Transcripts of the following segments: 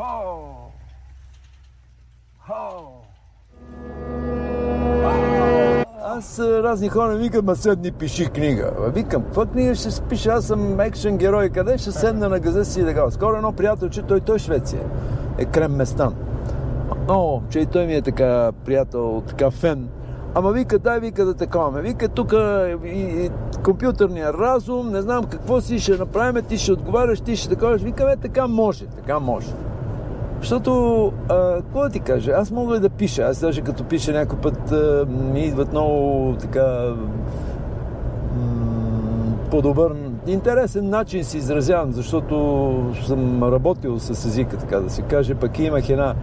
Хо! Хо! Аз разни хора викат, ма седни пиши книга. Викам, каква книга ще си пиша? Аз съм екшен герой. Къде ще седна на газа си и така? Скоро едно приятелче, той, той Швеция. Е Крем Местан. О, че и той ми е така приятел, така фен. Ама вика, дай вика да такова. Вика, тук и, и компютърния разум, не знам какво си ще направим, ти ще отговаряш, ти ще такова. Викаме, така може, така може. Защото, а, какво да ти кажа, аз мога и да пиша. Аз даже като пиша някой път а, ми идват много така по-добър, интересен начин си изразявам, защото съм работил с езика, така да се каже, пък имах една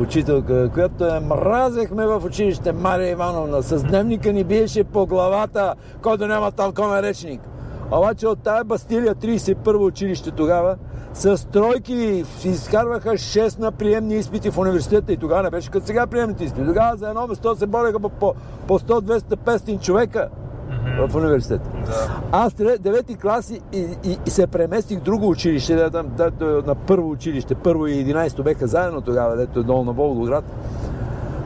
учителка, която я мразехме в училище, Мария Ивановна, с дневника ни биеше по главата, който няма талкомен речник. Обаче от тая Бастилия, 31 училище тогава, с тройки изкарваха 6 на приемни изпити в университета и тогава не беше като сега приемните изпити. Тогава за едно место се бореха по, по, по 100, 200, 500 човека в университета. Да. Аз в девети класи и, и, и се преместих в друго училище, да, там, дето, на първо училище. Първо и 11 беха заедно тогава, дето е долу на Волгоград.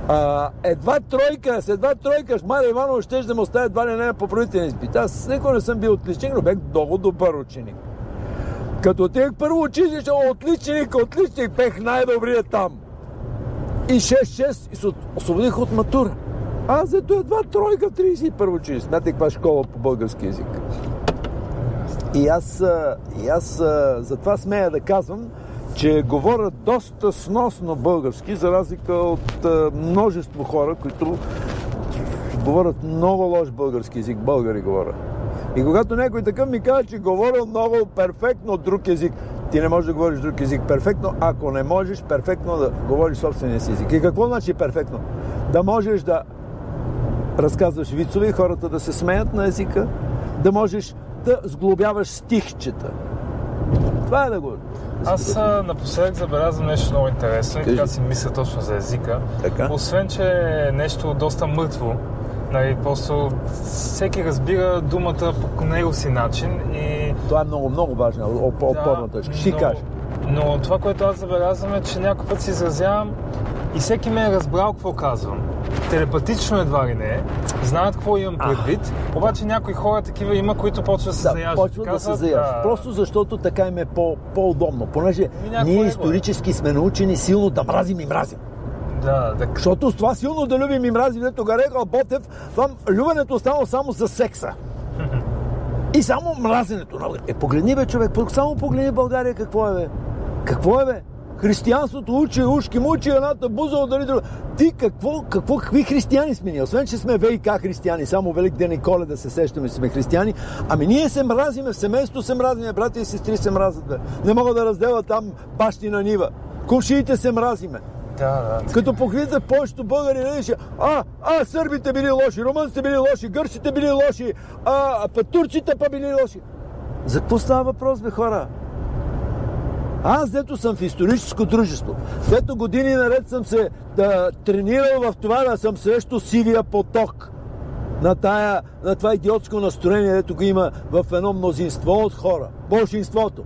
А, едва тройка, с едва тройка, с Мария Иванова ще да ме оставя едва ли не по правителен изпит. Аз никога не съм бил отличник, но бях много добър ученик. Като отидах първо училище, отличник, отличник, бех най-добрият там. И 6-6 и се освободих от матура. Аз ето едва тройка в 31 училище. Смятай каква школа по български язик. И аз, и аз затова смея да казвам, че говоря доста сносно български, за разлика от множество хора, които говорят много лош български язик. Българи говоря. И когато някой такъв ми каже, че говорил много перфектно друг език, ти не можеш да говориш друг език перфектно, ако не можеш перфектно да говориш собствения си език. И какво значи перфектно? Да можеш да разказваш вицове и хората да се смеят на езика, да можеш да сглобяваш стихчета. Това е да го... Аз а, напоследък забелязвам нещо много интересно и Кажи. така си мисля точно за езика. Така. Освен, че е нещо доста мъртво, нали, просто всеки разбира думата по него си начин и Това е много, много важна оп- опорна точка. Ще но, кажа. но това, което аз забелязвам е, че някой път се изразявам и всеки ме е разбрал какво казвам. Телепатично едва ли не е, знаят какво имам предвид, обаче някои хора такива има, които почват да се Да, заяждат. почва да се заяждат. да, Просто защото така им е по, по-удобно. Понеже ние е. исторически сме научени силно да мразим и мразим. Да, да, Защото с това силно да любим и мразим, дето го рекал Ботев, там любенето останало само за секса. И само мразенето. Е, погледни бе, човек, само погледни България какво е, бе. Какво е, бе? Християнството учи, ушки му учи едната буза, удари друга. Ти какво, какво, какви християни сме ние? Освен, че сме ВИК християни, само Велик ден и Коледа се сещаме, че сме християни. Ами ние се мразиме, в семейството се мразиме, брати и сестри се мразят. Бе. Не могат да разделят там бащи на нива. Кумшиите се мразиме. Да, да. Като погледнете повечето българи, ще, а, а, сърбите били лоши, румънците били лоши, гърците били лоши, а, па турците па били лоши. За какво става въпрос, бе, хора? Аз, дето съм в историческо дружество, дето години наред съм се да, тренирал в това да съм срещу сивия поток на, тая, на това идиотско настроение, дето го има в едно мнозинство от хора, большинството.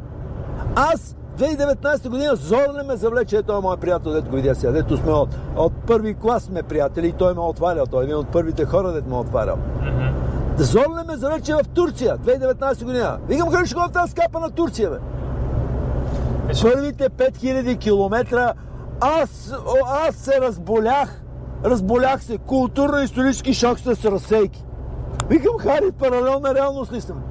Аз 2019 година зорно ме завлече той мой приятел, дето го видя сега, дето сме от, от първи клас сме приятели и той ме отварял. Той е един от първите хора, дето ме отварял. Да зорно ме завлече в Турция, 2019 година. Викам, къде ще го в тази скапа на Турция, бе? Е, Първите 5000 километра аз, аз се разболях. Разболях се. Културно-исторически шок с разсейки. Викам, Хари, паралелна реалност ли съм?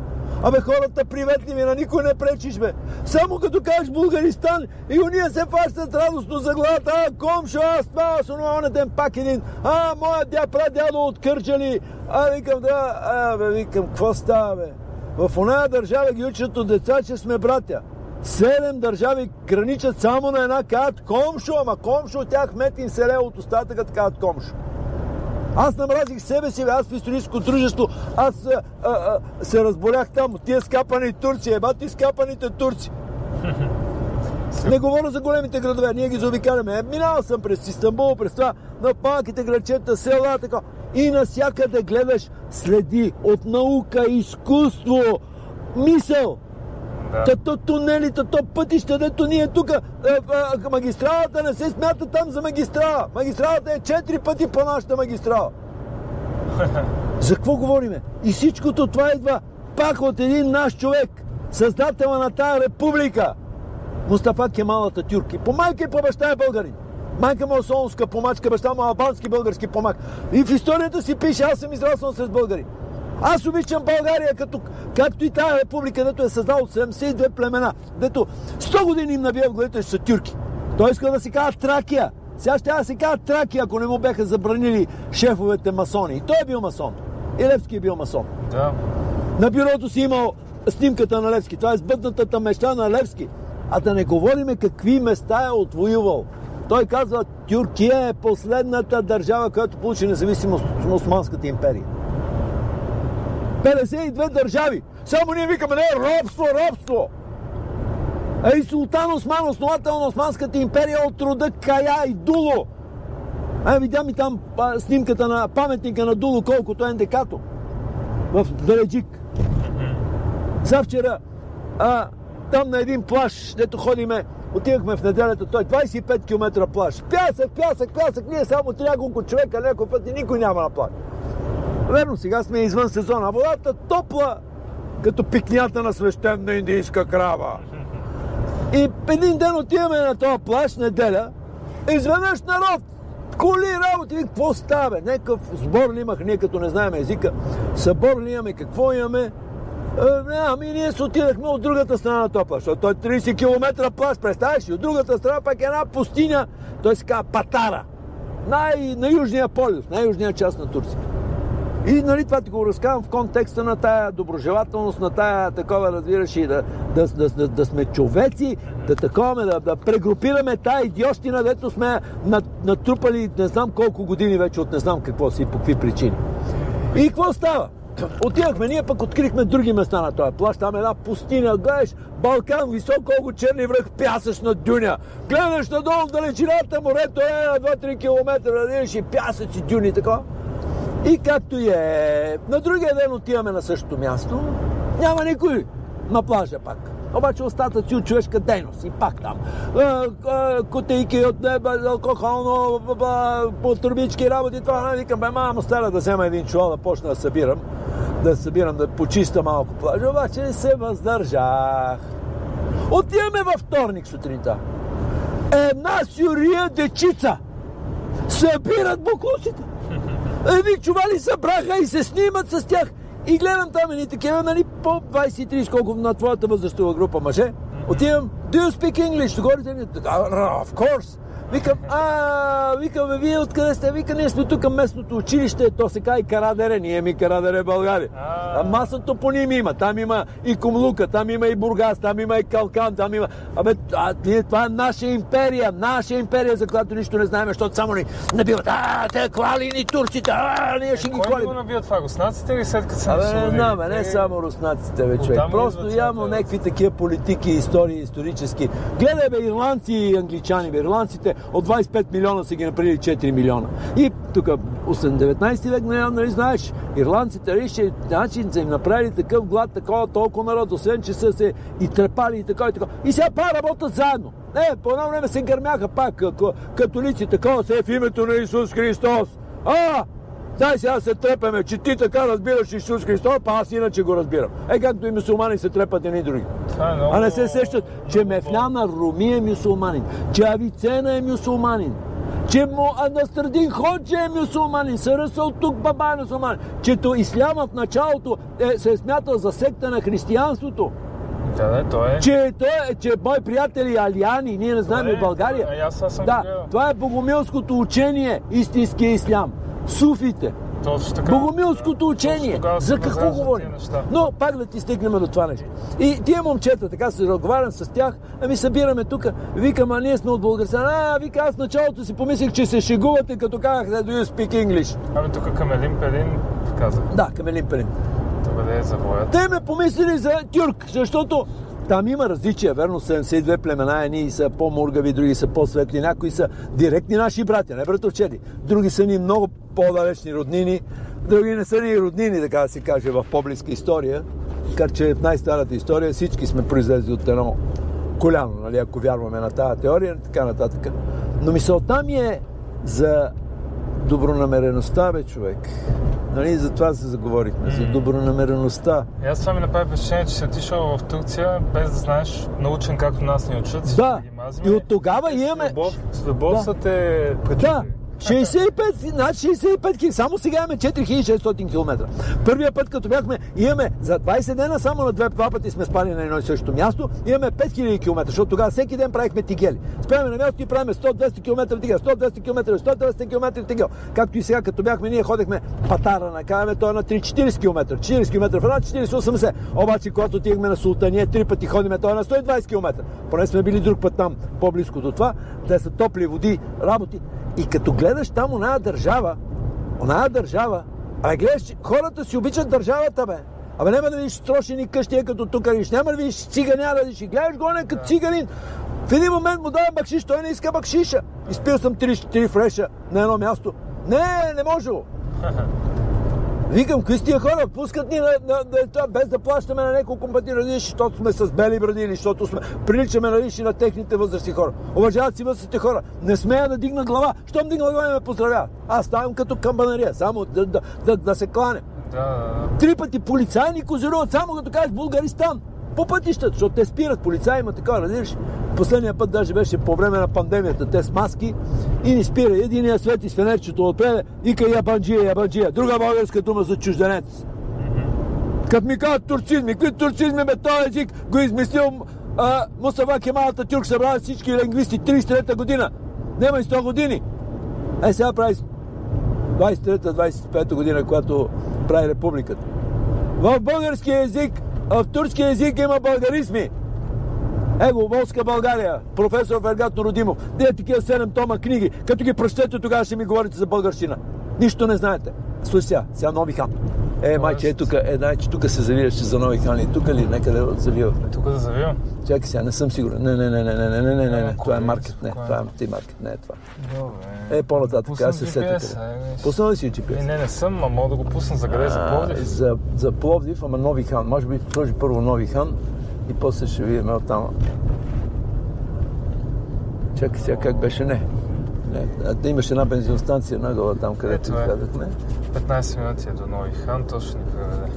Абе, хората приветливи, на никой не пречиш, бе. Само като кажеш Българистан и уния се фащат радостно за главата. А, комшо, аз това, аз онова, онен ден пак един. А, моя дя, прадядо от Кърджали. А, викам, да, а, бе, викам, какво става, бе? В оная държава ги учат от деца, че сме братя. Седем държави граничат само на една, казват комшо, ама комшо от тях мет им се лева от устата, като казват комшо. Аз намразих себе си, бе, аз в историческо дружество, аз а, а, се разболях там тия скапани турци, еба ти скапаните турци. Не говоря за големите градове, ние ги заобикаляме. Е, минавал съм през Истанбул, през това, на малките градчета, села, така. И насякъде гледаш следи от наука, изкуство, мисъл. Да. Тато тунелите, то пътища, дето ние тук, магистралата не се смята там за магистрала. Магистралата е четири пъти по нашата магистрала. За какво говориме? И всичкото това идва пак от един наш човек, създател на тая република. Мустафа Кемал Ататюрк. по майка и по баща е българин. Майка му е солонска помачка, баща му е албански български помак. И в историята си пише, аз съм израснал сред българи. Аз обичам България, като, както и тази република, дето е създал от 72 племена, дето 100 години им набива в главите, ще са тюрки. Той иска да си казва Тракия. Сега ще да си казва Тракия, ако не му беха забранили шефовете масони. И той е бил масон. И Левски е бил масон. Да. На бюрото си имал снимката на Левски. Това е сбъднатата мечта на Левски. А да не говориме какви места е отвоювал. Той казва, Тюркия е последната държава, която получи независимост от Османската империя. 52 държави. Само ние викаме, не, робство, робство. Ей, султан Осман, основател на Османската империя от рода Кая и Дуло. Ай, видя ми там а, снимката на паметника на Дуло, колкото е НДК-то. В Даледжик. Завчера а, там на един плаш, дето ходиме, отивахме в неделята, той 25 км плаш. Пясък, пясък, пясък, ние само няколко човека, някой път и никой няма на плаш. Верно, сега сме извън сезона. Водата топла, като пикнята на свещена индийска крава. И един ден отиваме на този плаш, неделя, изведнъж народ, коли, работи, какво става? Някакъв сбор ли имах, ние като не знаем езика, събор ли имаме, какво имаме? Е, ами ние се отидахме от другата страна на този плаш, защото той е 30 км плаш, представяш ли? От другата страна пак е една пустиня, той се казва Патара, най- на южния полюс, най-южния част на Турция. И нали, това ти го разказвам в контекста на тая доброжелателност, на тая такова, разбираш, и да, да, да, да, да сме човеци, да такова, да, да прегрупираме тая идиощина, дето сме натрупали не знам колко години вече от не знам какво си, по какви причини. И какво става? Отивахме, ние пък открихме други места на този плащ. Там една пустиня, гледаш, Балкан, високо колко черни връх, пясъчна дюня. Гледаш надолу в далечината, морето е на 2-3 км, видиш и пясъци, дюни, такова. И както и е, на другия ден отиваме на същото място, няма никой на плажа пак. Обаче остатъци от човешка дейност и пак там. Котейки от неба, алкохолно, по турбички работи, това. Викам, бе, мамо, стара да взема един чувал да почна да събирам, да събирам, да почиста малко плажа, обаче не се въздържах. Отиваме във вторник сутринта. Една сюрия дечица събират буклуците. Едни чували събраха и се снимат с тях. И гледам там едни такива, нали, по 23, колко на твоята възрастова група мъже. Отивам, do you speak English? Говорите ми? Of course. Викам, а, викаме, вие откъде сте? Вика, ние сме тук местното училище, то се казва и Карадере, ние ми Карадере България. А маса топоними има, там има и Кумлука, там има и Бургас, там има и Калкан, там има... Абе, а, това е наша империя, наша империя, за която нищо не знаем, защото само ни набиват, а, те клали ни турците, а, ние ще ги клали. Кой го набиват това, руснаците или след като са Абе, не знам, не само руснаците, бе, човек. Просто явно някакви такива политики, истории, исторически. Гледай, бе, ирландци и англичани, бе, ирландците от 25 милиона са ги направили 4 милиона. И тук 19 век, нали, нали знаеш, ирландците реши начин са им направили такъв глад, такова толкова народ, освен че са се и трепали и така и така. И сега па работят заедно. Не, по едно време се гърмяха пак католици, такова се е в името на Исус Христос. А, Дай сега се трепеме, че ти така разбираш Исус Христос, па аз иначе го разбирам. Е, както и мусулмани се трепат едни други. А, много... а не се сещат, че Мефляна Руми е мусулманин, че Авицена е мусулманин, че му Анастрадин Ходжа е мусулманин, Сарасъл тук баба е мусулманин, че то исляма в началото е, се е смятал за секта на християнството. Да, да, то е. Че, то е, че мой приятели Алиани, ние не знаем е, в България. А, аз съм да, това е богомилското учение, истинския ислям суфите. Така. Богомилското учение. За какво говорим? Но пак да ти стигнем до това нещо. И тия момчета, така се разговарям с тях, ами събираме тук, викам, а ние сме от Българстан. А, вика, аз началото си помислих, че се шегувате, като казахте do you speak English. Ами тук Камелин Пелин каза. Да, Камелин Пелин. Къде е за Те ме помислили за тюрк, защото там има различия, верно, 72 племена, едни са по-мургави, други са по-светли, някои са директни наши братя, не братовчеди. Други са ни много по-далечни роднини, други не са ни роднини, така да се каже, в по-близка история. Макар, че в най-старата история всички сме произлезли от едно коляно, нали, ако вярваме на тази теория, така нататък. Но мисълта ми е за добронамереността, бе, човек. Нали, за това се заговорихме, за добронамереността. И аз това ми направи впечатление, че си отишъл в Турция, без да знаеш, научен както нас ни учат. Да, и от тогава имаме... С любов, с любов Да. са те Да. 65, над 65 хиляди. Само сега имаме 4600 км. Първия път, като бяхме, имаме за 20 дена, само на две, два пъти сме спали на едно и също място, имаме 5000 км, защото тогава всеки ден правихме тигели. Спряме на място и правим 100-200 км тигел, 100-200 км, 100-200 км тигел. Както и сега, като бяхме, ние ходехме патара на каваме, той е на 3-40 км. 40 км в една, 40-80. Обаче, когато отивахме на Султания, три пъти ходиме, той е на 120 км. Поне сме били друг път там, по-близко до това. Те са топли води, работи. И като гледаш там оная държава, оная държава, а гледаш, хората си обичат държавата, бе. Абе няма да видиш трошени къщи, е като тук видиш, няма да видиш циганя, да И гледаш го, не като циганин. В един момент му дава бакшиш, той не иска бакшиша. Изпил съм 3-4 фреша на едно място. Не, не може. Викам, са тия хора? Пускат ни на, на, на, това, без да плащаме на няколко пъти, нали, защото сме с бели бради или защото сме, приличаме нали, ще на техните възрастни хора. Уважават си възрастните хора. Не смея да дигна глава. Щом дигна глава ме поздравя. Аз ставам като камбанария, само да, да, да, да се кланя. Да. Три пъти полицаи ни козируват, само като кажеш Булгаристан. По пътищата, защото те спират, полицаи има такова, разбираш. Последния път даже беше по време на пандемията, те с маски и ни спира. Единия свети с фенерчето отпред и ка ябанджия, ябанджия. Друга българска дума за чужденец. Като ми казват турцизми, какви турцизми бе този език го измислил а, Мусаба Кемал Ататюрк, събрали всички лингвисти 33-та година. Нема и 100 години. Е, сега прави 23-25 година, когато прави републиката. В български език, в турски език има българизми. Его, Волска България, професор Вергат Родимов. Де такива 7 тома книги. Като ги прочетете, тогава ще ми говорите за българщина. Нищо не знаете. Слушай сега, сега Нови хан. Е, майче, е тук, е, дай, че тук се завираше за Нови хан. И тук ли, някъде завивахме. Тук да завивам. Чакай сега, не съм сигурен. Не, не, не, не, не, не, не, не, не, не. Това е кое? маркет, не. Кое? Това е ти маркет, не е това. Добре. Е, по-нататък, аз се сетя е, Пуснал ли си Е, GPS? не, не съм, а мога да го пусна за къде, за Пловдив. За, за Пловдив, ама Нови хан. Може би сложи първо Нови хан и после ще видим оттам. Чакай сега как беше, не. не. Да имаш една бензиностанция нагола там, където Ето е. изказахме. 15 минути е до Нови хан, то ще ни преведе.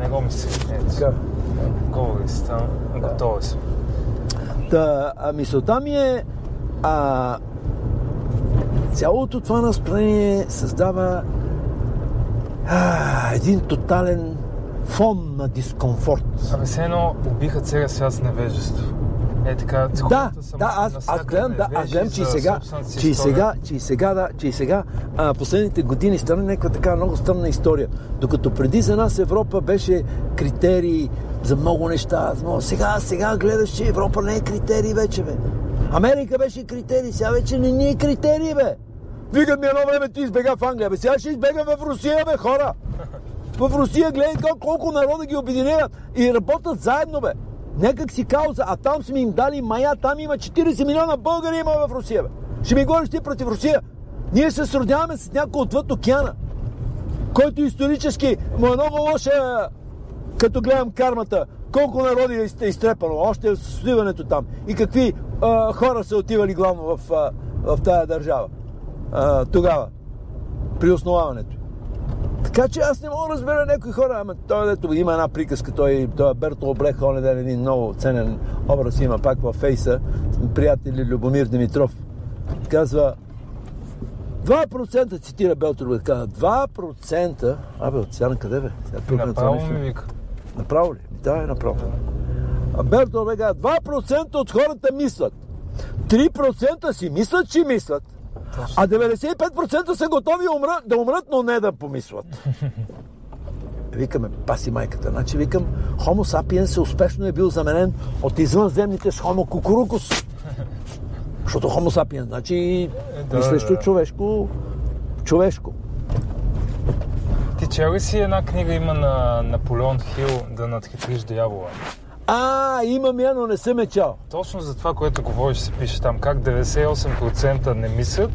Не го мисли. Ето, Така. говори си там, готови сме. Та, а мисълта ми е, а, цялото това настроение създава а, един тотален фон на дискомфорт. Абе, все едно убиха целия свят с невежество. Е така, Да, да, аз, аз гледам, да, аз гледам, че и сега, че и сега, че и сега, да, че и сега, а, последните години стана някаква така много странна история. Докато преди за нас Европа беше критерий за много неща, много- сега, сега гледаш, че Европа не е критерий вече, бе. Америка беше критерий, сега вече не ни е критерий, бе. Викат ми едно време ти избега в Англия, бе. Сега ще избега в Русия, бе, хора. В Русия гледай колко народа ги обединяват и работят заедно, бе. Някак си кауза, а там сме им дали мая, там има 40 милиона българи има в Русия, бе. Ще ми говориш ти против Русия. Ние се сродяваме с някой отвъд океана, който исторически му е много лоша, като гледам кармата, колко народи е изт- изтрепано, още с сливането там и какви а, хора са отивали главно в, а, в тая държава а, тогава, при основаването. Така че аз не мога да разбера някои хора, ама той дето има една приказка, той, той е Берто Облех, он е ден един много ценен образ има пак във фейса, приятели Любомир Димитров. Казва, 2% цитира Белто Облех, казва, 2%, абе, от сега на къде бе? Сега тук на това Направо нещо. ми вика. Направо ли? Да, е направо. А Берто Облех казва, 2% от хората мислят. 3% си мислят, че мислят. А 95% са готови умра, да умрат, но не да помислят. Викаме, паси майката. Значи викам, Homo sapiens успешно е бил заменен от извънземните с Homo cucurucus. Защото Homo sapiens, значи да, мислещо да. човешко, човешко. Ти чел ли си една книга има на Наполеон Хил да надхитриш дявола? А, имам я, но не съм е чал. Точно за това, което говориш, се пише там как 98% не мислят,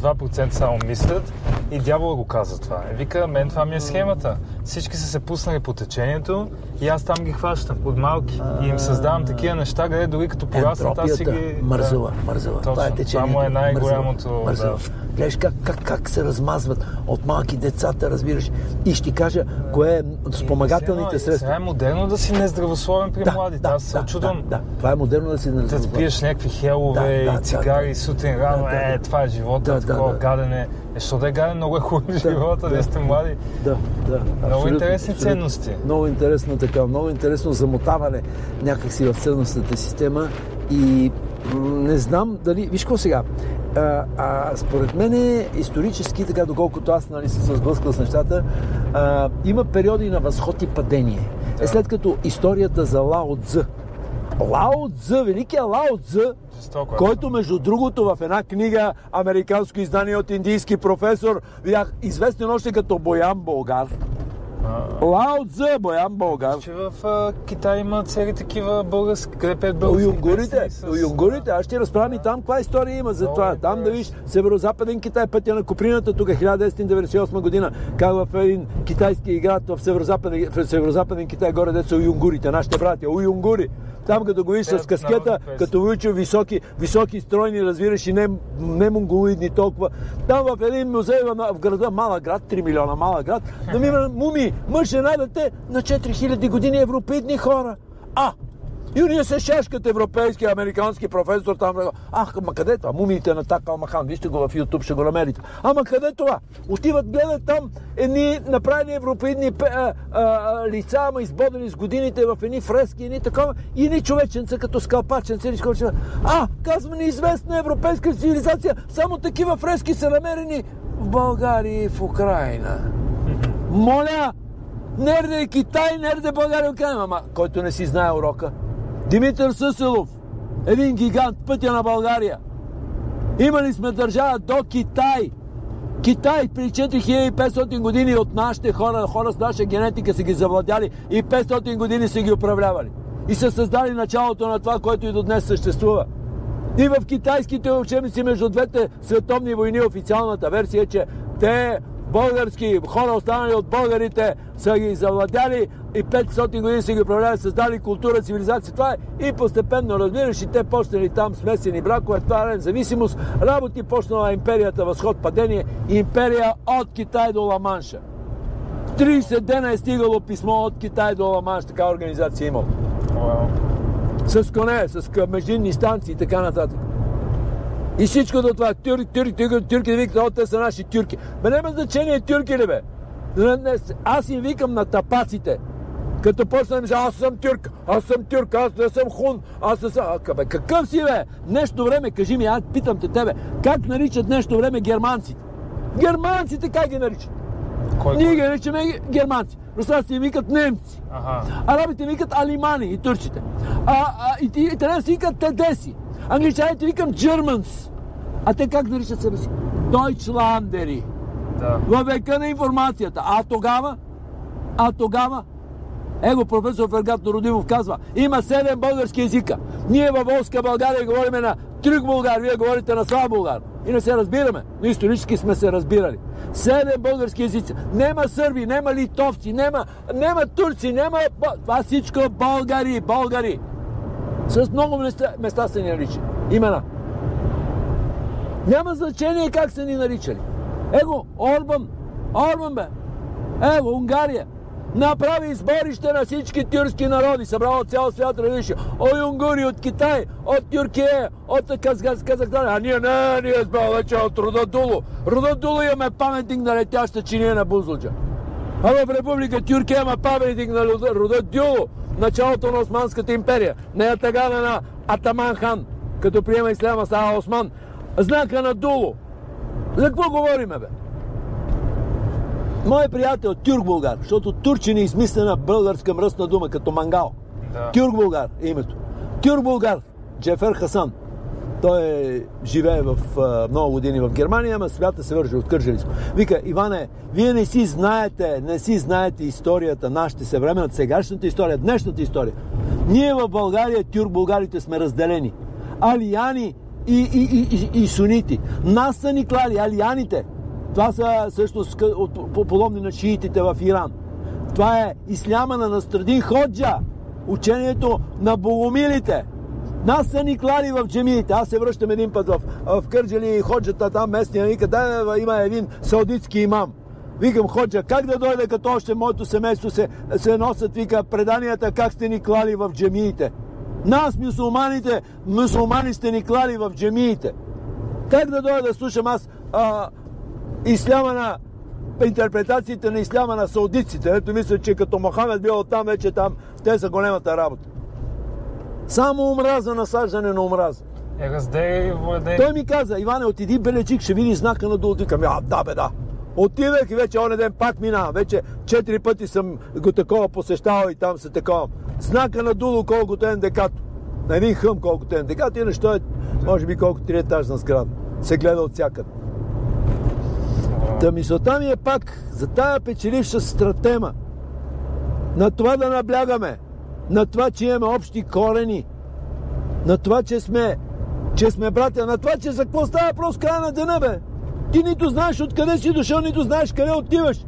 2% само мислят И дявола го каза това. Е, вика, мен това ми е схемата. Всички са се пуснали по течението и аз там ги хващам от малки. И им създавам такива неща, къде дори като пораснат, аз си ги... Мързела, мързела. Точно. Това е течението. Това му е най-голямото, Мързела, да. Гледаш как, как, как се размазват от малки децата, разбираш. И ще ти кажа, кое е спомагателните Сега средства. е модерно да си нездравословен при младите. Аз се да. Да, да, това е модерно да си Да не ти пиеш някакви хелове Да, да, и цигари да, сутрин рано, да, да, е, да. това е живота, Да, да, такова да. гадене. Е, що да е гаден, много е хубав живота, да. да сте млади. Да, да. абсолютно, интересни абсолютно. ценности. Много интересно така, много интересно замотаване някакси в ценностната система и не знам дали... Виж какво сега? А, а, според мен е исторически, така доколкото аз нали, съм се сблъскал с нещата, а, има периоди на възход и падение. Е след като историята за Лао Цзъ, Лао Цзъ, великия Лао Цзъ, Жестоко е. който между другото в една книга, американско издание от индийски професор, бях известен още като Боян Болгар. Лао Цзъ, Боян Болгар. Че в а, Китай има цели такива български, къде пеят български с- уюнгурите, аз ще разправям и там каква история има за това. Там да виж северо-западен Китай, пътя на Куприната, тук е 1998 година, как в един китайски град в северо-западен, в северо-западен Китай, горе де са уюнгурите, нашите братя, уюнгури. Там като го видиш с каскета, като учил високи, високи стройни, разбираш и не, не монголоидни толкова. Там в един музей в, града, малък град, 3 милиона малък град, намира муми, мъж, жена, дете на 4000 години европеидни хора. А, и ние се шашкат европейски, американски професор там. Ах, ма къде е това? Мумиите на Така Махан. Вижте го в YouTube, ще го намерите. Ама къде е това? Отиват, гледат там едни направени европейни пе- а, а, лица, ама избодени с годините в едни фрески, едни такова, и едни човеченца като скалпаченца. или скалпаченца. А, казва неизвестна европейска цивилизация, само такива фрески са намерени в България и в Украина. Моля, нерде Китай, нерде България, Украина. Ама, който не си знае урока. Димитър Съселов, един гигант, пътя на България. Имали сме държава до Китай. Китай при 4500 години от нашите хора, хора с наша генетика са ги завладяли и 500 години са ги управлявали. И са създали началото на това, което и до днес съществува. И в китайските учебници между двете световни войни официалната версия е, че те български хора, останали от българите, са ги завладяли и 500 години са ги управлявали, създали култура, цивилизация. Това е и постепенно, разбираш, и те почнали там смесени бракове, това е независимост. Работи почнала империята възход, падение, империя от Китай до Ламанша. 30 дена е стигало писмо от Китай до Ламанш, така организация е Уау. с коне, с междинни станции и така нататък. И всичко до това, тюрки, тюрки, тюрки, тюрки, да викат, те са наши тюрки. Бе, няма значение тюрки ли бе? Аз им викам на тапаците. Като ми аз съм тюрк, аз съм тюрк, аз не съм хун, аз не съм... А, бе, какъв си бе? Нещо време, кажи ми, аз питам те тебе, как наричат нещо време германците? Германците как ги наричат? Кой? Ние ги наричаме германци. Руснаците викат немци. Аха. Арабите викат алимани и турците. А, а, и, и, италианците викат тедеси. Англичаните викат Germans. А те как наричат себе си? Deutschlandери. Да. Във века на информацията. А тогава? А тогава? Его професор Фергат Родимов казва, има седем български езика. Ние във Волска България говорим на трюк българ, вие говорите на слаб българ. И не се разбираме, но исторически сме се разбирали. Седем български езици. Нема сърби, нема литовци, нема, нема турци, нема... Това всичко българи, българи. С много места, места са ни наричали. Имена. Няма значение как са ни наричали. Его, Орбан, Орбан бе. Ево, Унгария. Направи изборище на всички тюркски народи, събрал от цял свят различни. От Унгури, от Китай, от Тюркия, от Казахстан. А ние не, ние сме вече от рода Дуло. Рода Дуло имаме паметник на летяща чиния на Бузлуджа. А в Република Тюркия има паметник на рода- рода Дюло, началото на Османската империя, на ятагана на Атаман хан, като приема исляма става Осман. Знака на Дуло. За какво говориме, бе? Мой приятел тюрк българ, защото турчин е измислена българска мръсна дума, като мангал. Да. Тюрк българ е името. Тюрк българ, Джефер Хасан. Той е, живее в а, много години в Германия, ама свята се върши от Кържалиско. Вика, Иване, вие не си знаете, не си знаете историята, нашата съвременната, сегашната история, днешната история. Ние в България, тюрк българите сме разделени. Алияни и, и, и, и, и сунити. Нас са ни клали, алияните. Това са всъщност къ- от- по- подобни на шиитите в Иран. Това е исляма на Настрадин Ходжа, учението на богомилите. Нас са ни клали в джемиите. Аз се връщам един път в, в Кърджали, ходжата там местния, вика, да, има един саудитски имам. Викам, ходжа, как да дойде, като още моето семейство се, се носят, вика, преданията, как сте ни клали в джемиите. Нас, мусулманите, мусулмани сте ни клали в джемиите. Как да дойда да слушам аз а, исляма на интерпретациите на исляма на саудитците. Ето мисля, че като Мохамед бил там, вече там те са големата работа. Само омраза, насаждане на омраза. Е, раздей, владей. Той ми каза, Иване, отиди белечик, ще видиш знака на долу. Викам, а, да бе, да. Отидах и вече оня ден пак минавам. Вече четири пъти съм го такова посещавал и там се такова. Знака на долу колкото е декато. На един хъм колкото е декато, иначе той е, може би колко три етажна сграда. Се гледа от всякъде. Та мисълта ми е пак за тая печеливша стратема. На това да наблягаме. На това, че имаме общи корени. На това, че сме, че сме братя. На това, че за какво става въпрос края на деня, бе? Ти нито знаеш откъде си дошъл, нито знаеш къде отиваш.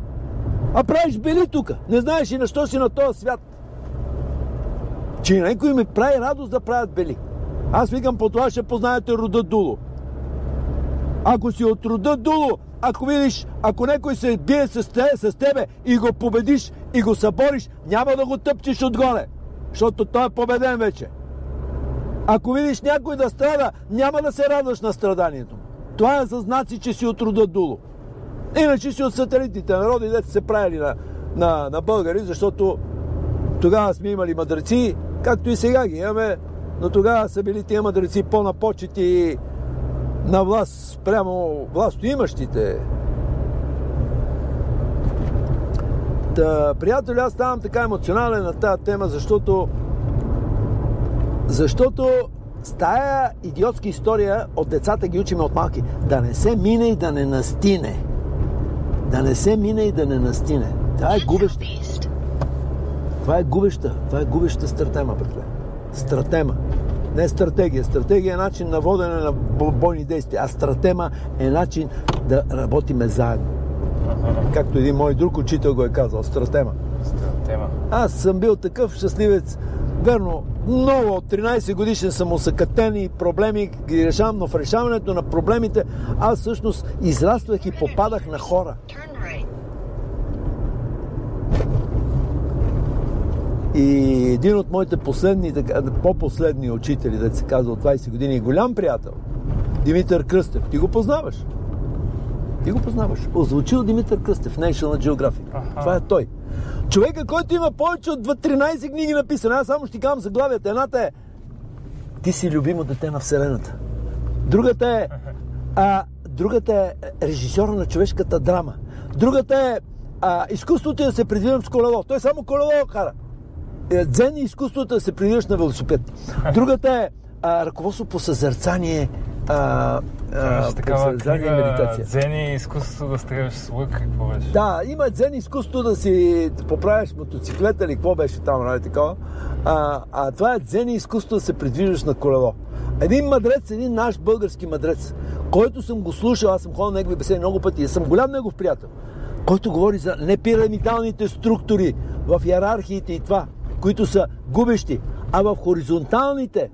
А правиш бели тук. Не знаеш и на що си на този свят. Че някой ми прави радост да правят бели. Аз викам, по това ще познаете рода Дуло. Ако си от рода Дуло, ако видиш, ако някой се бие с, те, с тебе и го победиш и го събориш, няма да го тъпчеш отгоре, защото той е победен вече. Ако видиш някой да страда, няма да се радваш на страданието. Това е за знаци, че си от рода Дуло. Иначе си от сателитните народи, дете се правили на, на, на българи, защото тогава сме имали мъдреци, както и сега ги имаме, но тогава са били тия мъдреци по-напочети на власт прямо властоимащите. Та, приятели, аз ставам така емоционален на тази тема, защото защото с тая идиотска история от децата ги учиме от малки. Да не се мине и да не настине. Да не се мине и да не настине. Това е губеща. Това е губеща. Това е губеща стратема, братле. Стратема. Не стратегия. Стратегия е начин на водене на бо- бойни действия, а стратема е начин да работиме заедно. Както един мой друг учител го е казал. Стратема. Тема. Аз съм бил такъв щастливец. Верно, много от 13 годишен съм усъкатен и проблеми ги решавам, но в решаването на проблемите аз всъщност израствах и попадах на хора. И един от моите последни, по-последни учители, да се казва от 20 години, и голям приятел, Димитър Кръстев. Ти го познаваш. Ти го познаваш. Озвучил Димитър Кръстев, National Geographic. Аха. Това е той. Човека, който има повече от 13 книги написани. Аз само ще ти казвам заглавията. Едната е Ти си любимо дете на Вселената. Другата е а, другата е режисьора на човешката драма. Другата е а, изкуството е да се придвижвам с колело. Той само колело кара. Е, Дзен и изкуството е да се придвижваш на велосипед. Другата е а, ръководство по съзерцание, а, а, такава и книга медитация. Зени изкуството да стреляш с лък, какво беше? Да, има дзен изкуство да си поправиш мотоциклета или какво беше там, нали такова. А, а това е дзен изкуство да се придвижваш на колело. Един мъдрец, един наш български мъдрец, който съм го слушал, аз съм ходил на негови беседи много пъти и съм голям негов приятел, който говори за непирамидалните структури в иерархиите и това, които са губещи, а в хоризонталните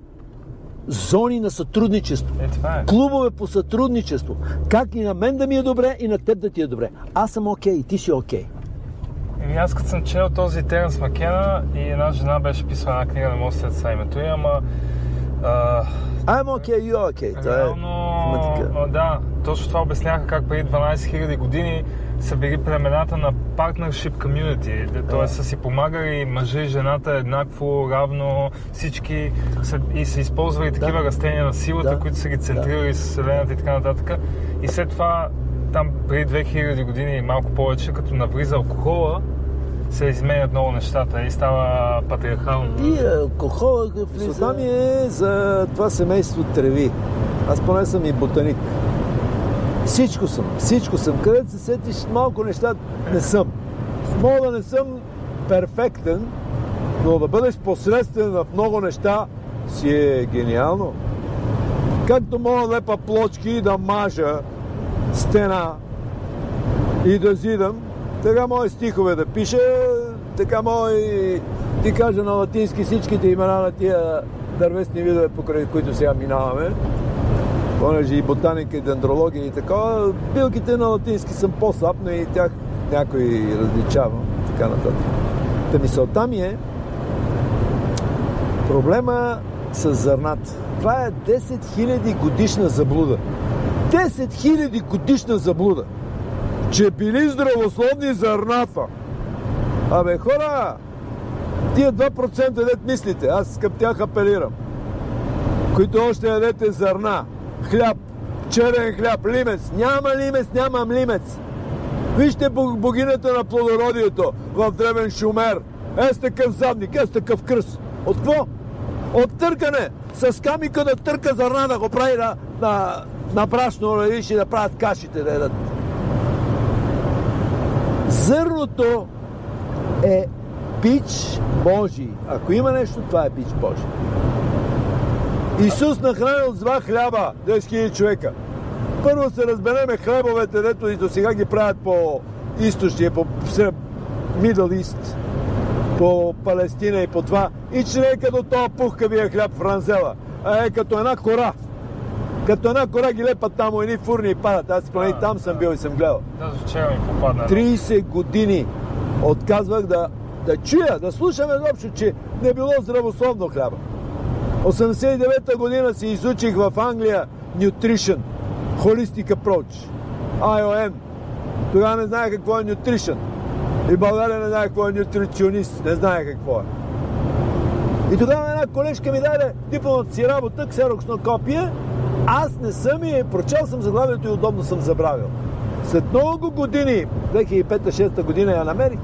зони на сътрудничество Е, е. клубове по сътрудничество. Как и на мен да ми е добре, и на теб да ти е добре. Аз съм окей, и ти си окей. Еми аз като съм чел този Теренс Макена и една жена беше писала една книга, не мога да се името й, ама... А, I'm okay, you're okay. Това е реално, а, да, точно това обясняха как преди 12 000 години са били племената на Partnership Community, т.е. са си помагали мъжа и жената еднакво, равно, всички са, и са използвали такива растения на силата, Да. които са ги центрирали с Вселената и така нататък. И след това, там преди 2000 години и малко повече, като навлиза алкохола, се изменят много нещата и става патриархално. И алкохола, влиза ми е за това семейство треви. Аз поне съм и ботаник. Всичко съм, всичко съм. Където се сетиш малко неща, не съм. Мога да не съм перфектен, но да бъдеш посредствен в много неща си е гениално. Както мога да лепа плочки и да мажа стена, и да зидам, така мои стихове да пиша, така мои ти кажа на латински всичките имена на тия дървесни видове, покрай които сега минаваме, понеже и ботаника, и дендрология и така, билките на латински съм по-слаб, но и тях някои различавам, така нататък. Та мисълта ми е, проблема с зърната. Това е 10 000 годишна заблуда. 10 000 годишна заблуда. Че били здравословни зърната. Абе, хора, тия 2% дет мислите, аз към тях апелирам, които още ядете зърна, хляб, черен хляб, лимец. Няма лимец, нямам лимец. Вижте богинята на плодородието в древен шумер. Е такъв задник, е такъв кръст. От какво? От търкане. С камика да търка зърна, да го прави на, на, на и да правят кашите. Да ядат. Зърното е бич Божий. Ако има нещо, това е бич Божий. Исус нахранил с два хляба 10 000 човека. Първо се разбереме хлебовете, дето и до сега ги правят по източния, по Мидъл Ист, по Палестина и по това. И че не е като този пухкавия хляб в Ранзела, а е като една кора. Като една кора ги лепат там, едни фурни и падат. Аз поне там съм бил и съм гледал. Да, вчера ми попадна. 30 години отказвах да, да чуя, да слушам изобщо, че не било здравословно хляба. 89-та година си изучих в Англия Nutrition, Holistic Approach, IOM. Тогава не знае какво е Nutrition. И България не знае какво е нутриционист, не знае какво е. И тогава една колежка ми даде дипломата си работа, ксероксно копие. Аз не съм и прочел съм заглавието и удобно съм забравил. След много години, 2005-2006 година я намерих,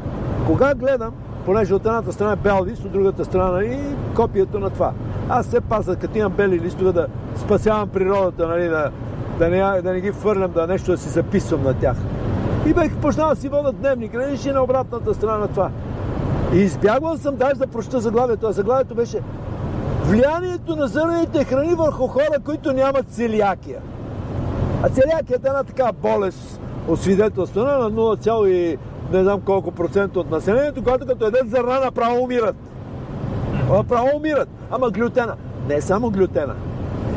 кога гледам, понеже от едната страна е бял лист, от другата страна и копието на това. Аз все паза, като имам бели листове, да спасявам природата, нали, да, да, не, да не ги фърлям, да нещо да си записвам на тях. И бех почнал да си вода дневник, гледаш и на обратната страна на това. И избягвал съм даже да прочета заглавието, а заглавието беше Влиянието на зърнените храни върху хора, които нямат целиакия. А целиакията е една така болест, освидетелствана на 0, не знам колко процента от населението, когато като едат зърна направо умират. Направо умират. Ама глютена. Не е само глютена.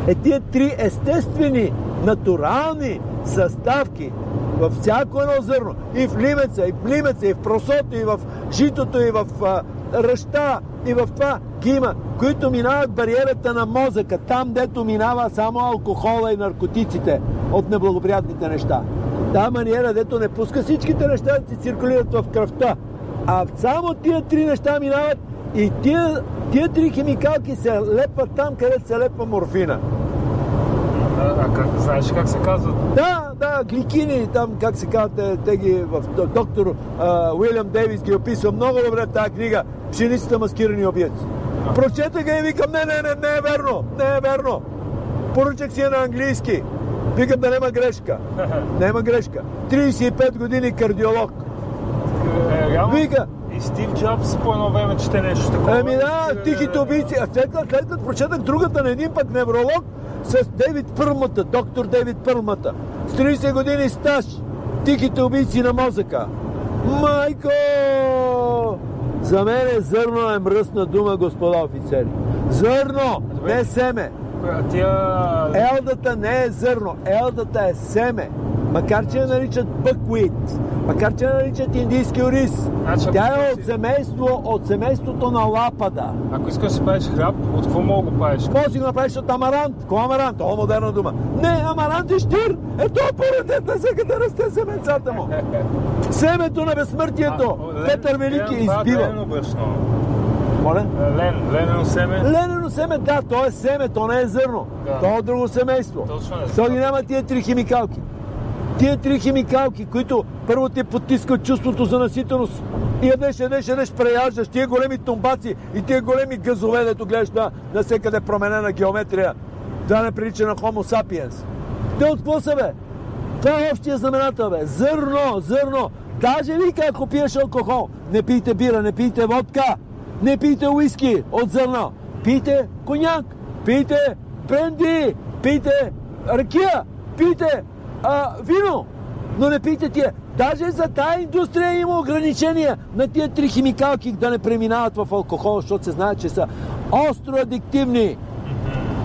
Е тия три естествени, натурални съставки във всяко едно зърно. И в лимеца, и в лимеца, и в просото, и в житото, и в а, ръща, и в това ги има, които минават бариерата на мозъка, там дето минава само алкохола и наркотиците от неблагоприятните неща. Та маниера, дето не пуска всичките неща да си циркулират в кръвта. А само тия три неща минават и тия, тия три химикалки се лепват там, където се лепва морфина. А, а как, знаеш как се казват? Да, да, гликини, там как се казват, те, те ги в доктор а, Уилям Дейвис ги описва много добре в тази книга Пшеницата маскирани обиеци. Прочета ga и викам, не, не, не, не е верно, не е верно. Поръчах си на английски. Викам да няма грешка. Няма грешка. 35 години кардиолог. Е, реално, Вика, И Стив Джобс по едно време чете нещо такова. Еми да, тихите убийци. А след като, след като прочетах другата на един пък невролог с Дейвид Пърмата, доктор Дейвид Пърмата. С 30 години стаж. Тихите убийци на мозъка. Майко! За мен е зърно е мръсна дума, господа офицери. Зърно, Добре. не семе. Тия... Елдата не е зърно, елдата е семе. Макар, че я наричат бъквит, макар, че наричат индийски ориз. Значи, Тя е от семейство, от семейството на лапада. Ако искаш да правиш хляб, от какво мога го правиш? Какво си направиш от амарант? Какво амарант? О, модерна дума. Не, амарант е щир. Ето поредет на всеки да расте семенцата му. Семето на безсмъртието. А, Петър Велики Лен избива. Моля? Лен, ленено семе. Ленено семе, да, то е семе, то не е зърно. Да. То е друго семейство. Точно е. То ги няма тия три химикалки. Тия три химикалки, които първо ти потискат чувството за наситеност. И ядеш, ядеш, ядеш, преяждаш. Тия големи тумбаци и тия големи газове, дето гледаш на, на всекъде променена геометрия. Да не прилича на Homo sapiens. Те от какво са, бе? Това е общия знаменател, бе. Зърно, зърно. Даже вика, ако пиеш алкохол, не пийте бира, не пийте водка, не пийте уиски от зърно. Пийте коняк, пийте бренди, пийте ракия, пийте а, вино. Но не пита тия. Даже за тая индустрия има ограничения на тия три химикалки да не преминават в алкохол, защото се знае, че са остро адиктивни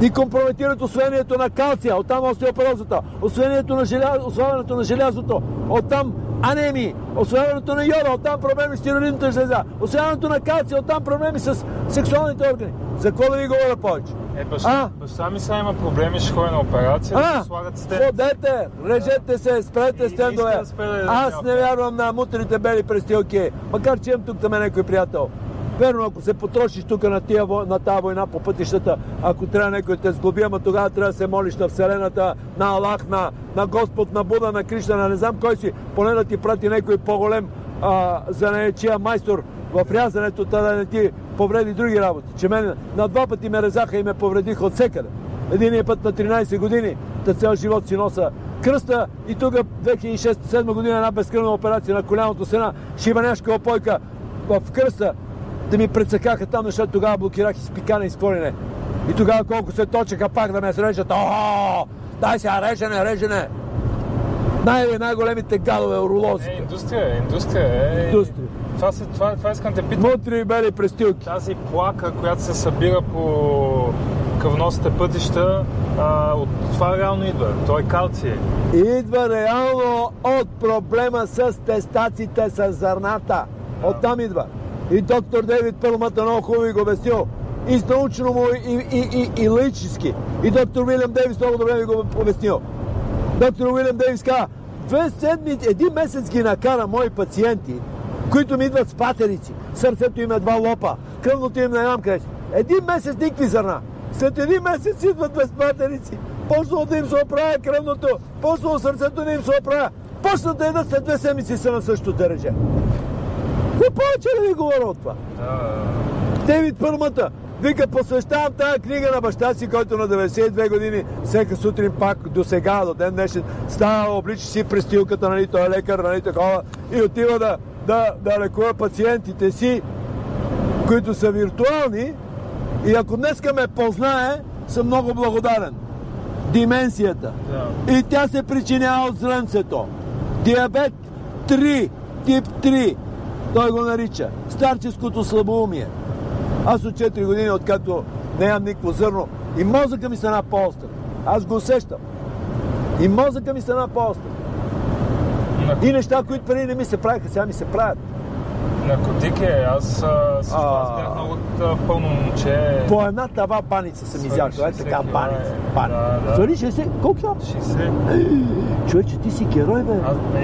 и компрометират освоението на калция, оттам остеопорозата, освоението на желязо, освояването на желязото, оттам анеми, освояването на йода, оттам проблеми с тироидната жлеза, освояването на калция, оттам проблеми с сексуалните органи. За какво да ви говоря повече? Е, баща, А? баща ми сега има проблеми, ще ходи на операция, да А, му слагат стен. ходете, режете се, спрете стендове. да спре да Аз не вярвам на мутрите бели престилки, макар че имам тук там някой приятел. Верно, ако се потрошиш тук на, тия, на тази война по пътищата, ако трябва някой да те сглоби, ама тогава трябва да се молиш на Вселената, на Аллах, на, на Господ, на Буда, на Кришна, на не знам кой си, поне да ти прати някой по-голем а, занечия майстор в рязането, та да не ти повреди други работи. Че мен на два пъти ме резаха и ме повредиха от всекъде. Единият път на 13 години, та цял живот си носа кръста и тук 2006-2007 година една безкръвна операция на коляното с една шибаняшка опойка в кръста да ми прецакаха там, защото тогава блокирах изпикане и скорене. И тогава колко се точеха пак да ме срещат. О, дай сега режене, режене. Най- най-големите гадове, уролози. Е, индустрия, индустрия. Е, Индустрия. Това, се, това, това искам да питам. Мутри и бели престилки. Тази плака, която се събира по кръвносните пътища, а, от това реално идва. Той е калций. Идва реално от проблема с тестаците с зърната. Оттам идва. И доктор Дейвид Пълмата много хубаво го обяснил. И с научно му, и, и, и, и личски. И доктор Уилям Дейвис много добре ви го обяснил. Доктор Уилям Дейвис каза, две седмици, един месец ги накара мои пациенти, които ми идват с патерици, сърцето им е два лопа, кръвното им не знам къде. си. Един месец никакви зърна. След един месец идват без патерици. Почнало да им се оправя кръвното, почнало сърцето да им се оправя. Почнат да едат след две седмици са на същото дереже. Какво повече да ви говоря от това? Да, Дейвид Пърмата. Вика, посвещавам тази книга на баща си, който на 92 години всека сутрин пак до сега, до ден днешен, става, облича си престилката, нали, той е лекар, нали, такова, и отива да, да, да лекува пациентите си, които са виртуални. И ако днеска ме познае, съм много благодарен. Дименсията. да. И тя се причинява от зрънцето. Диабет 3, тип 3, той го нарича. Старческото слабоумие. Аз от 4 години, откакто не ям никакво зърно, и мозъка ми стана по-остър. Аз го усещам. И мозъка ми стана по-остър. И неща, които преди не ми се правиха, сега ми се правят. наркотик е. Аз, също, аз бях много пълно момче. По една тава баница съм изяждал. Е 60 така баница. баница. Да, да. Свали 60. Колко са? 60. Човече, ти си герой, бе.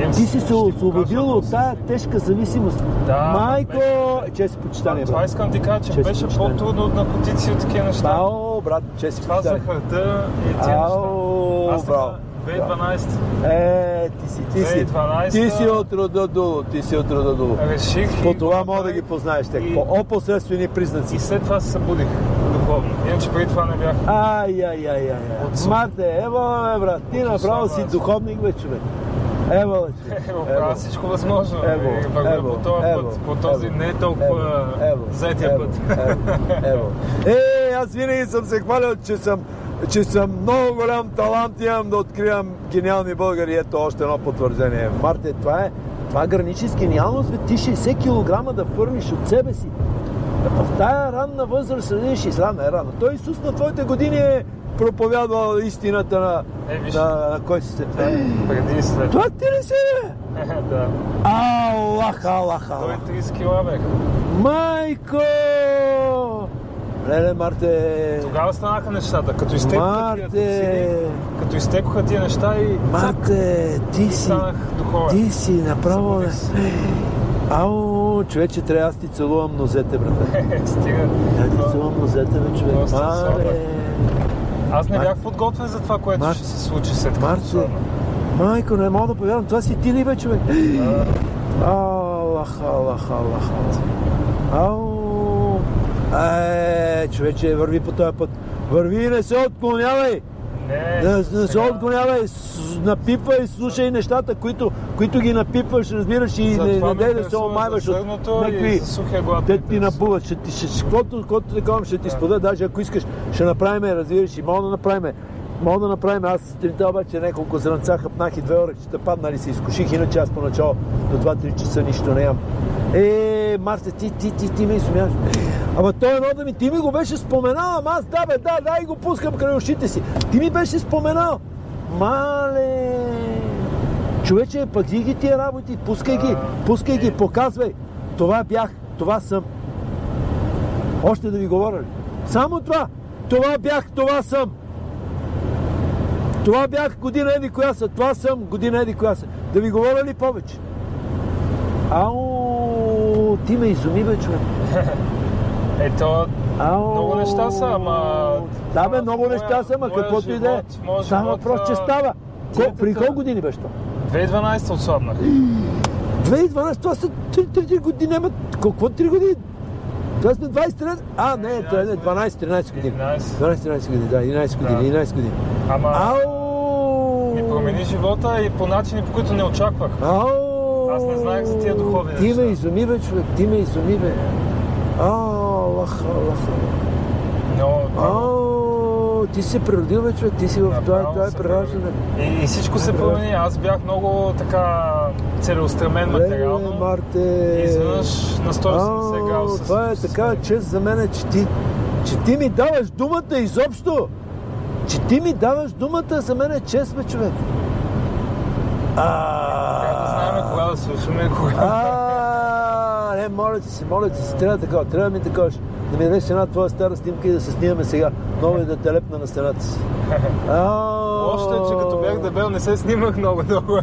Ти си- си се освободил от тая тежка зависимост. Да, Майко, беше- чест и почитание, Това искам ти кажа, че беше по-трудно от наркотици от такива неща. Ао, брат, чест и Това почитание. захарта и тия неща. Аз браво. Така, 2012 Е, ти си, ти си. 2012 Ти си от рода Дуло, ти си от рода Дуло. реших По това мога да ги познаеш, те. И- По опосредствени признаци. И след това се събудих духовно. Иначе преди това не бях. Ай, ай, ай, ай. От Марте, ево, бе, брат. Ти направо си 18. духовник, бе, човек. Ево, бе. Ево, правя всичко възможно. Ево, ево, по този ево, път, по този ево, не толкова Ево, заетия ево, път. Ево, ево. Е, аз винаги съм се хвалил, че съм че съм много голям талант имам да откривам гениални българи. Ето още едно потвърждение. Марте, това е, това граничи с гениалност, бе. Ти 60 кг да фърниш от себе си. В тая ранна възраст, нали, 60 ранна е рана. Той Исус на твоите години е проповядвал истината на, Е, виж. на, на кой си се. След. Това ти ли си, бе? да. Аллах, Аллах, Аллах. 130 кила бех. Майко! Леле, Марте! Тогава станаха нещата. Като изтекоха тия Марте! като изтекоха тия неща и цак, Марте, ти и си, ти си направо... Ау, човече, трябва аз ти целувам нозете, брате. Стига. Да ти целувам нозете, бе, човек. Маре! слабо. Аз не бях подготвен за това, което Мар- ще се случи след Марте! Майко, не мога да повярвам, това си ти ли, бе, човек? Аллах, Аллах, Аллах. Ау! Е, човече, върви по този път. Върви и не се отклонявай! Не, Да, да се отклонявай, напипвай, слушай нещата, които, които ги напипваш, разбираш и не, не дай да се омайваш от някакви... Те ти набуват, ще ти, ще, каквото, каквото такова ще ти Да. спода, даже ако искаш, ще направим, разбираш, и мога да направим Мога да направим. Аз сутринта обаче няколко зранца хъпнах и две орехчета паднали се изкуших, иначе аз поначало до 2-3 часа нищо не ям. Е, Марта, ти, ти, ти, ти ме изумяваш. Ама той едно да ми, ти ми го беше споменал, ама аз да бе, да, дай го пускам край ушите си. Ти ми беше споменал. Мале! Човече, пази ги тия работи, пускай ги, пускай ги, показвай. Това бях, това съм. Още да ви говоря ли? Само това. Това бях, това съм. Това бях година еди коя са, това съм година еди коя са. Да ви говоря ли повече? Ау, ти ме изуми, бе, човек. Ето, Ау, много неща са, ама... Да, бе, много Моя- неща са, ама каквото и да е. Става живот, въпрос, че става. Ко, при колко години беше това? 2012 отслабнах. 2012, това са 3 години, ама какво 3 години? Това сме 23, а не, това е 12-13 години. 11. 12-13 години, да, 11 години, Да. 11 години. Ама Ау! ми промени живота и по начини, по които не очаквах. Ау! Аз не знаех за тия духовни Ти ме неща. изуми, бе, човек, ти ме изуми, бе. Аллах, Аллах. Но Ау, ти си природил, човек, ти си в това, това е прераждане. и, и всичко се Добре. промени. Аз бях много така целеустремен Леле, материално. Марте. И изведнъж на 180 Ау, градуса. Това е така чест за мен, че ти, че ти ми даваш думата изобщо. Че ти ми даваш думата за мен е чест, бе, човек. Трябва да знаем кога да слушаме кога. Не, моля ти се, моля ти се, трябва такова, трябва да ми такова. Да ми дадеш една твоя стара снимка и да се снимаме сега. Много е да те лепна на стената си. Още, че като бях дебел не се снимах много много.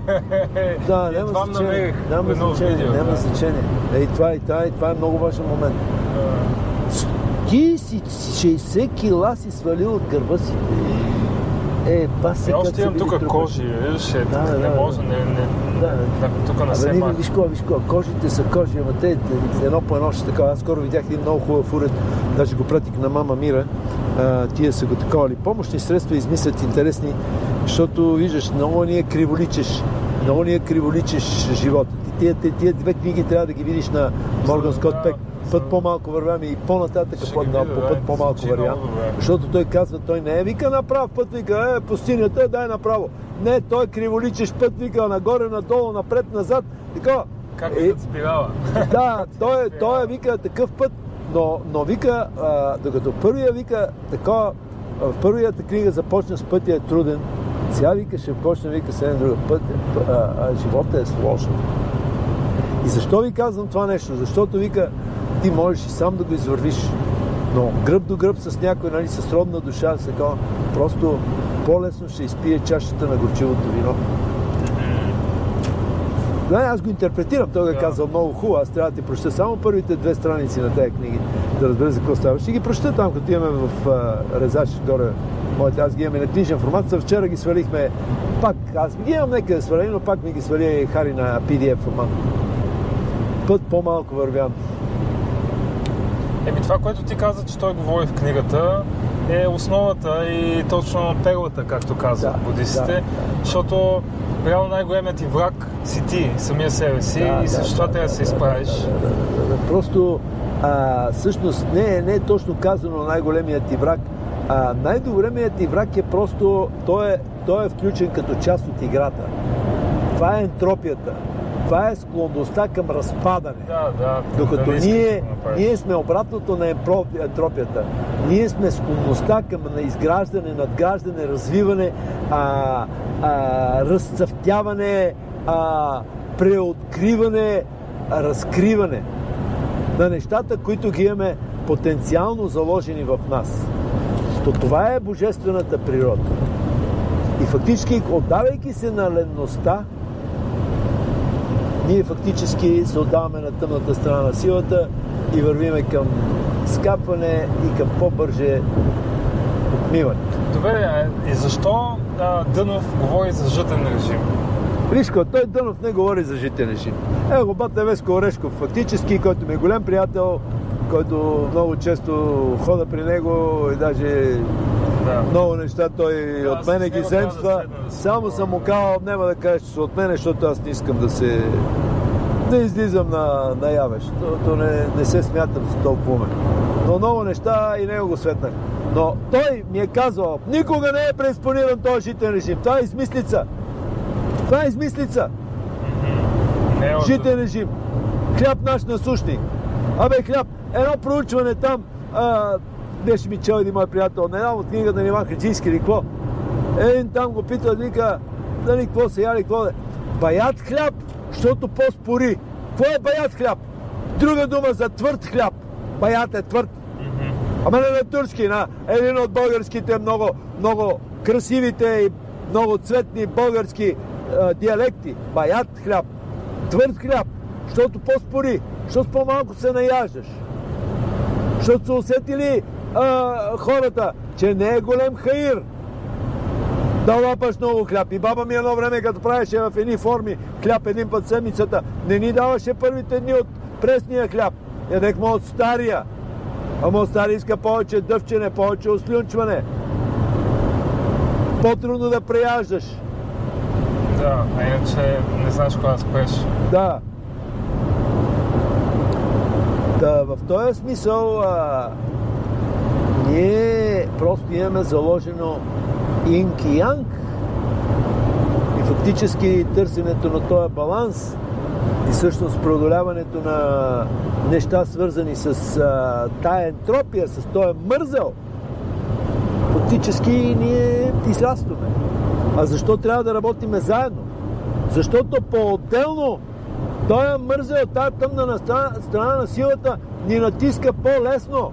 Да, И няма значение. Няма значение, няма да. значение. Ей, това, и това, и това е много важен момент. Ти си 60 кила си свалил от гърба си. Е, баси, И как още са имам тук кожи, виж, е, Да, тук не да, може, да. не, не, Да. да, тук не се маха. виж какво, виж какво, кожите са кожи, ама те едно по едно ще така. Аз скоро видях един много хубав уред, даже го пратих на мама Мира. А, тия са го таковали. Помощни средства измислят интересни, защото виждаш, много ни е криволичеш. Много ни е криволичеш живота. Ти, тия, тия, тия две книги трябва да ги видиш на Морган Скот Да, Пек. Път по-малко вървяме и по-нататък по, видя, по да, път по-малко добре. Защото той казва, той не е вика направо път, вика, е, пустинята, дай направо. Не, той криволичеш път, вика, нагоре, надолу, напред, назад. Така, Как е, спирала? да, той, е- той е вика такъв път, но, но вика, а, докато първия вика такова, в първията книга започна с пътя е труден, сега вика ще почне вика с един друг път, е, а, а, живота е сложен. И защо ви казвам това нещо? Защото вика, ти можеш и сам да го извървиш, но гръб до гръб с някой, нали, с родна душа, с такова, просто по-лесно ще изпие чашата на горчивото вино. Да, аз го интерпретирам. Той е Да. казал много хубаво. Аз трябва да ти прочета само първите две страници на тези книги, да разбера за какво става. Ще ги прочета там, като имаме в а, Резач горе. Моите, аз ги имаме на книжен формат. Са Вчера ги свалихме пак. Аз ги имам нека да сваля, но пак ми ги свали Хари на PDF формат. Път по-малко вървян. Еми това, което ти каза, че той говори в книгата, е основата и точно перлата, както казват Да, будистите, да, защото реално най-големият ти враг си ти, самия себе си Да, и срещу това трябва да се изправиш. Да, да, да, да. Просто, а, всъщност, не, не е точно казано най-големият ти враг. А, най-големият ти враг е просто, той е, той е включен като част от играта. Това е ентропията. Това е склонността към разпадане. Да, да. Докато да ние, ние сме обратното на ентропията. Ние сме склонността към на изграждане, надграждане, развиване, а, а, разцъфтяване, а, преоткриване, разкриване на нещата, които ги имаме потенциално заложени в нас. То това е божествената природа. И фактически, отдавайки се на ленността, ние фактически се отдаваме на тъмната страна на силата и вървиме към скапване и към по-бърже отмиване. Добре, и защо а, Дънов говори за жътен режим? Какво, той Дънов не говори за житен режим. Е, бата Веско Орешков, фактически, който ми е голям приятел, който много често хода при него и даже Да. много неща той Да, от мене ги земства. да Само съм му казал, няма да кажеш, че са от мене, защото аз не искам да се да излизам на, наяве, защото не, не се смятам за толкова умен. Но много неща и него го светнах. Но той ми е казвал, никога не е преекспониран този житен режим. Това е измислица. Това е измислица. Не е Житен режим. Хляб наш насущник. Абе, хляб. Едно проучване там, а, беше ми чел един мой приятел, не знам от книгата на Иван Хаджийски или какво. Един там го пита, вика, дали какво се яли, какво е. Баят хляб, защото по-спори. Какво е баят хляб? Друга дума за твърд хляб. Баят е твърд. Ама не на турски, на един от българските много, много красивите и много цветни български а, диалекти. Баят хляб, твърд хляб, защото по-спори, защото по-малко се наяждаш. Защото са усетили а, хората, че не е голем хаир да лапаш много хляб. И баба ми едно време, като правеше в едни форми хляб един път седмицата, не ни даваше първите дни от пресния хляб. Ядехме от стария. Ама от стария иска повече дъвчене, повече ослюнчване. По-трудно да преяждаш. Да, а иначе не знаеш кога да спреш. Да. Да, в този смисъл а, ние просто имаме заложено инк и янг и фактически търсенето на този баланс и всъщност преодоляването на неща свързани с а, тая ентропия, с този мързел, фактически ние израстваме. А защо трябва да работиме заедно? Защото по-отделно той е мързел, тази тъмна на страна, страна на силата ни натиска по-лесно.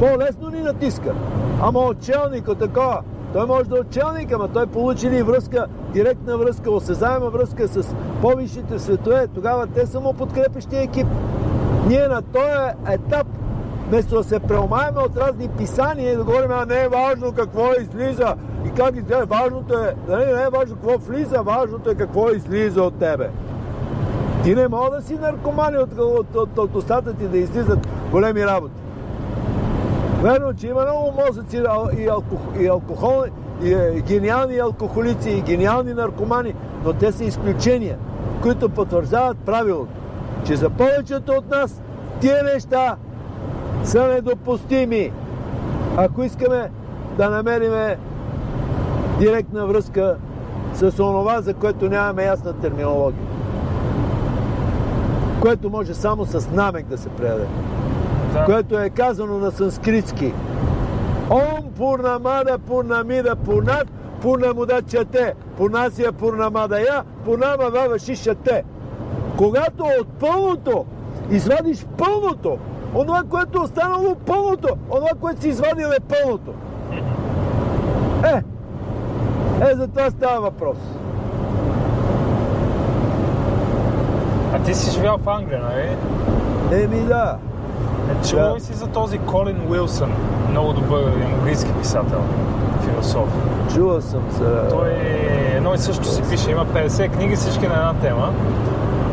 По-лесно ни натиска. Ама отчелника такова. Той може да е отчелник, ама той получи ли връзка, директна връзка, осезаема връзка с по-висшите светове, тогава те са му подкрепещия екип. Ние на този етап, вместо да се преомаеме от разни писания и да говорим, а не е важно какво излиза и как излиза, важното е, нали, не е важно какво влиза, важното е какво излиза от тебе. Ти не мога да си наркомани от, от, от, от устата ти да излизат големи работи. Верно, че има много мозъци и, алкохол, и алкохол, и е, гениални алкохолици, и гениални наркомани, но те са изключения, които потвърждават правилото, че за повечето от нас тия неща са недопустими. Ако искаме да намериме директна връзка с онова, за което нямаме ясна терминология. Което може само с намек да се предаде. Да. Което е казано на санскритски. Ом пурнамада пурнамида пурнат пурнамуда. Пурнасия пурнамада я, пурнама вава шишате. Когато от пълното извадиш пълното, онова, което е останало пълното, онова, което си извадил е пълното. Е, е, за това става въпрос. А ти си живял в Англия, нали? Еми да. Е, чувал Да. си за този Колин Уилсън? Много добър английски писател, философ. Чувал съм за... Той е едно и също си пише. Има 50 книги, всички на една тема.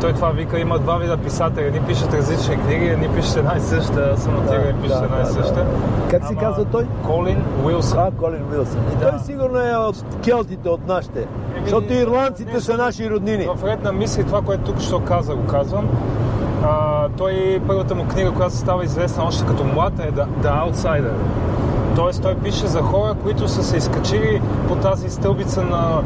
Той това вика, има два вида писатели. Едни пишат различни книги, едни пишат една и съща. Аз съм на тях и пишат да, една и да, съща. да. Как се Ама казва той? Колин Уилсън. А, Колин Уилсън. И Да. той сигурно е от келтите, от нашите. Защото ирландците са наши роднини. В ред на мисли, това, което тук що каза, го казвам. А, той, първата му книга, която става известна още като млад, е The, The Outsider. Тоест той пише за хора, които са се изкачили по тази стълбица на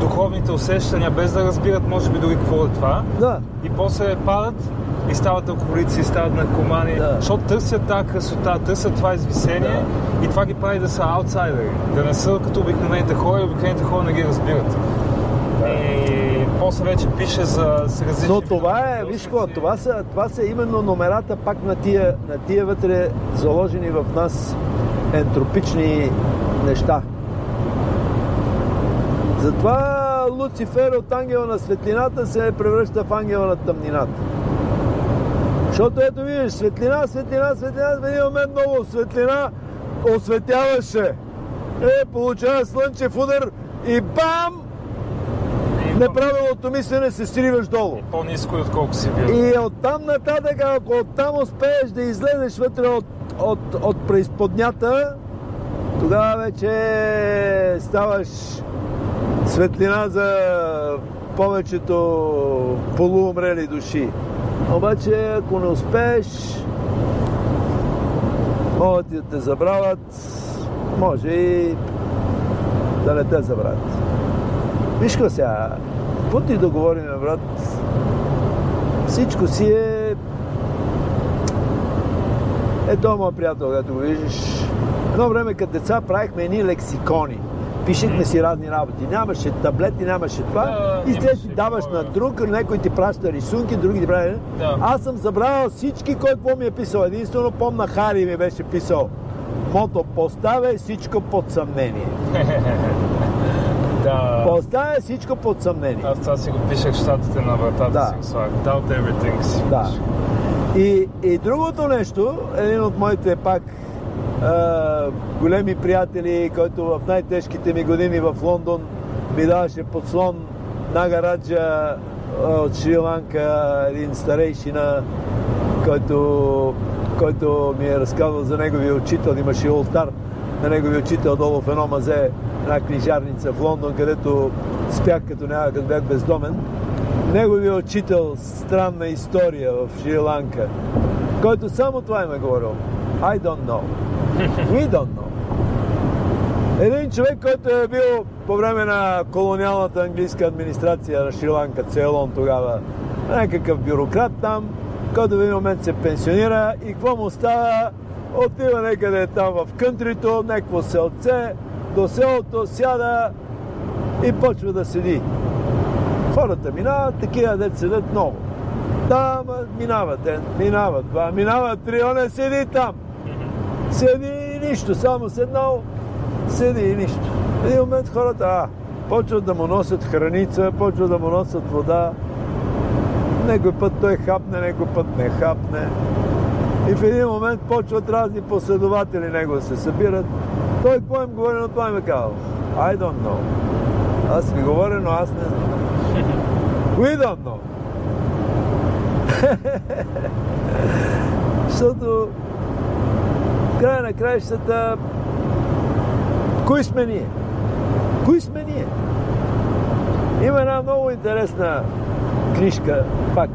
духовните усещания, без да разбират, може би, дори какво е това. Да. И после падат и стават алкохолици, и стават наркомани, Да. защото търсят тази красота, търсят това извисение и това ги прави да са аутсайдери, да не са като обикновените хора и обикновените хора не ги разбират. И после вече пише за с различни... Но това е, виж какво, това са, това са именно номерата пак на тия, на тия вътре заложени в нас ентропични неща. Затова Луцифер от ангела на светлината се превръща в ангела на тъмнината. Защото ето виждаш, светлина, светлина, светлина, в един момент много светлина осветяваше. Е, получава слънчев удар и бам! И Неправилното мислене се сриваш долу. по-низко, отколко си бил. И оттам нататък, ако оттам успееш да излезеш вътре от, от, от преизподнята, тогава вече ставаш светлина за повечето полуумрели души. Обаче, ако не успееш, Могат и да те забравят, може и да не те забравят. Виж какво сега, каквото и да говорим, брат, всичко си е... Ето, моят приятел, като го виждаш, едно време като деца правихме едни лексикони. Пишехме си разни работи. Нямаше таблети, нямаше това. Да, и след си даваш на друг, някой ти праща рисунки, други ти прави. Да. Аз съм забравял всички, кой какво ми е писал. Единствено помна Хари ми беше писал. Мото поставя всичко под съмнение. Да. Поставя всичко под съмнение. Аз това си го пишех щатите на вратата Да. си го слагах. Doubt everything си Да. пишех. И, и другото нещо, един от моите пак а, големи приятели, който в най-тежките ми години в Лондон ми даваше подслон Нагараджа а, от Шри-Ланка, един старейшина, който, който ми е разказал за неговия учител. Имаше ултар на неговия учител долу в едно мазе, една книжарница в Лондон, където спях като няма, като бях бездомен. Неговия учител, странна история в Шри-Ланка, който само това им е говорил. I don't know. We don't know. Един човек, който е бил по време на колониалната английска администрация на Шри-Ланка, Цейлон тогава, някакъв бюрократ там, който в един момент се пенсионира и какво му става? Отива някъде там в кънтрито, някакво селце, до селото сяда и почва да седи. Хората минават, такива дет седят много. Да, ма, минава ден, минава два, минава три, он седи там. Седи и нищо, само седнал, седи и нищо. В един момент хората, а, почват да му носят храница, почват да му носят вода. Некой път той хапне, некой път не хапне. И в един момент почват разни последователи него да се събират. Той какво им говори, но това им е казал. I don't know. Аз ми говоря, но аз не знам. We don't know. Защото края на краищата кои сме ние? Кои сме ние? Има една много интересна книжка, пак.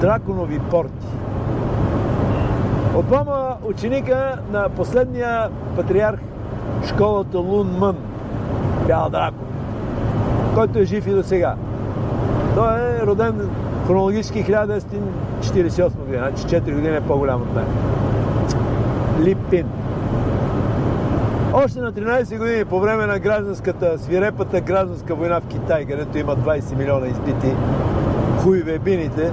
Драконови порти. От двама ученика на последния патриарх школата Лун Мън, Бял Дракон, който е жив и до сега. Той е роден хронологически 1948 година, значи 4 години е по-голям от мен. Липин. Още на 13 години по време на гражданската, свирепата гражданска война в Китай, където има 20 милиона избити хуйвебините,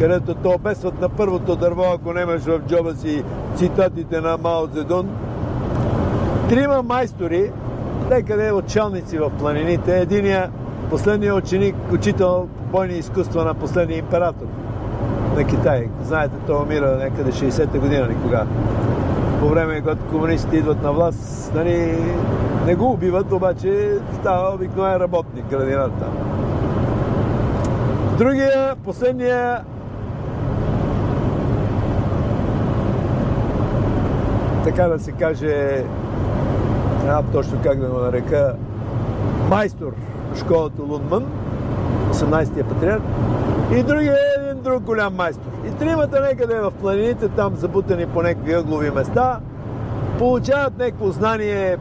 където то обесват на първото дърво, ако немаш в джоба си цитатите на Мао Цзедун. Трима майстори, некъде отчалници в планините, единия последният ученик, учител по бойни изкуства на последния император на Китай. Знаете, той умира някъде 60-та година никога. По време, когато комунистите идват на власт, нали, не го убиват, обаче става обикновен работник, градинар там. Другия, последния така да се каже, знам точно как да го нарека, майстор в школата Лунман, 18-я патриарх, и другия е един друг голям майстор. И тримата некъде в планините, там забутани по някакви ъглови места, получават някакво знание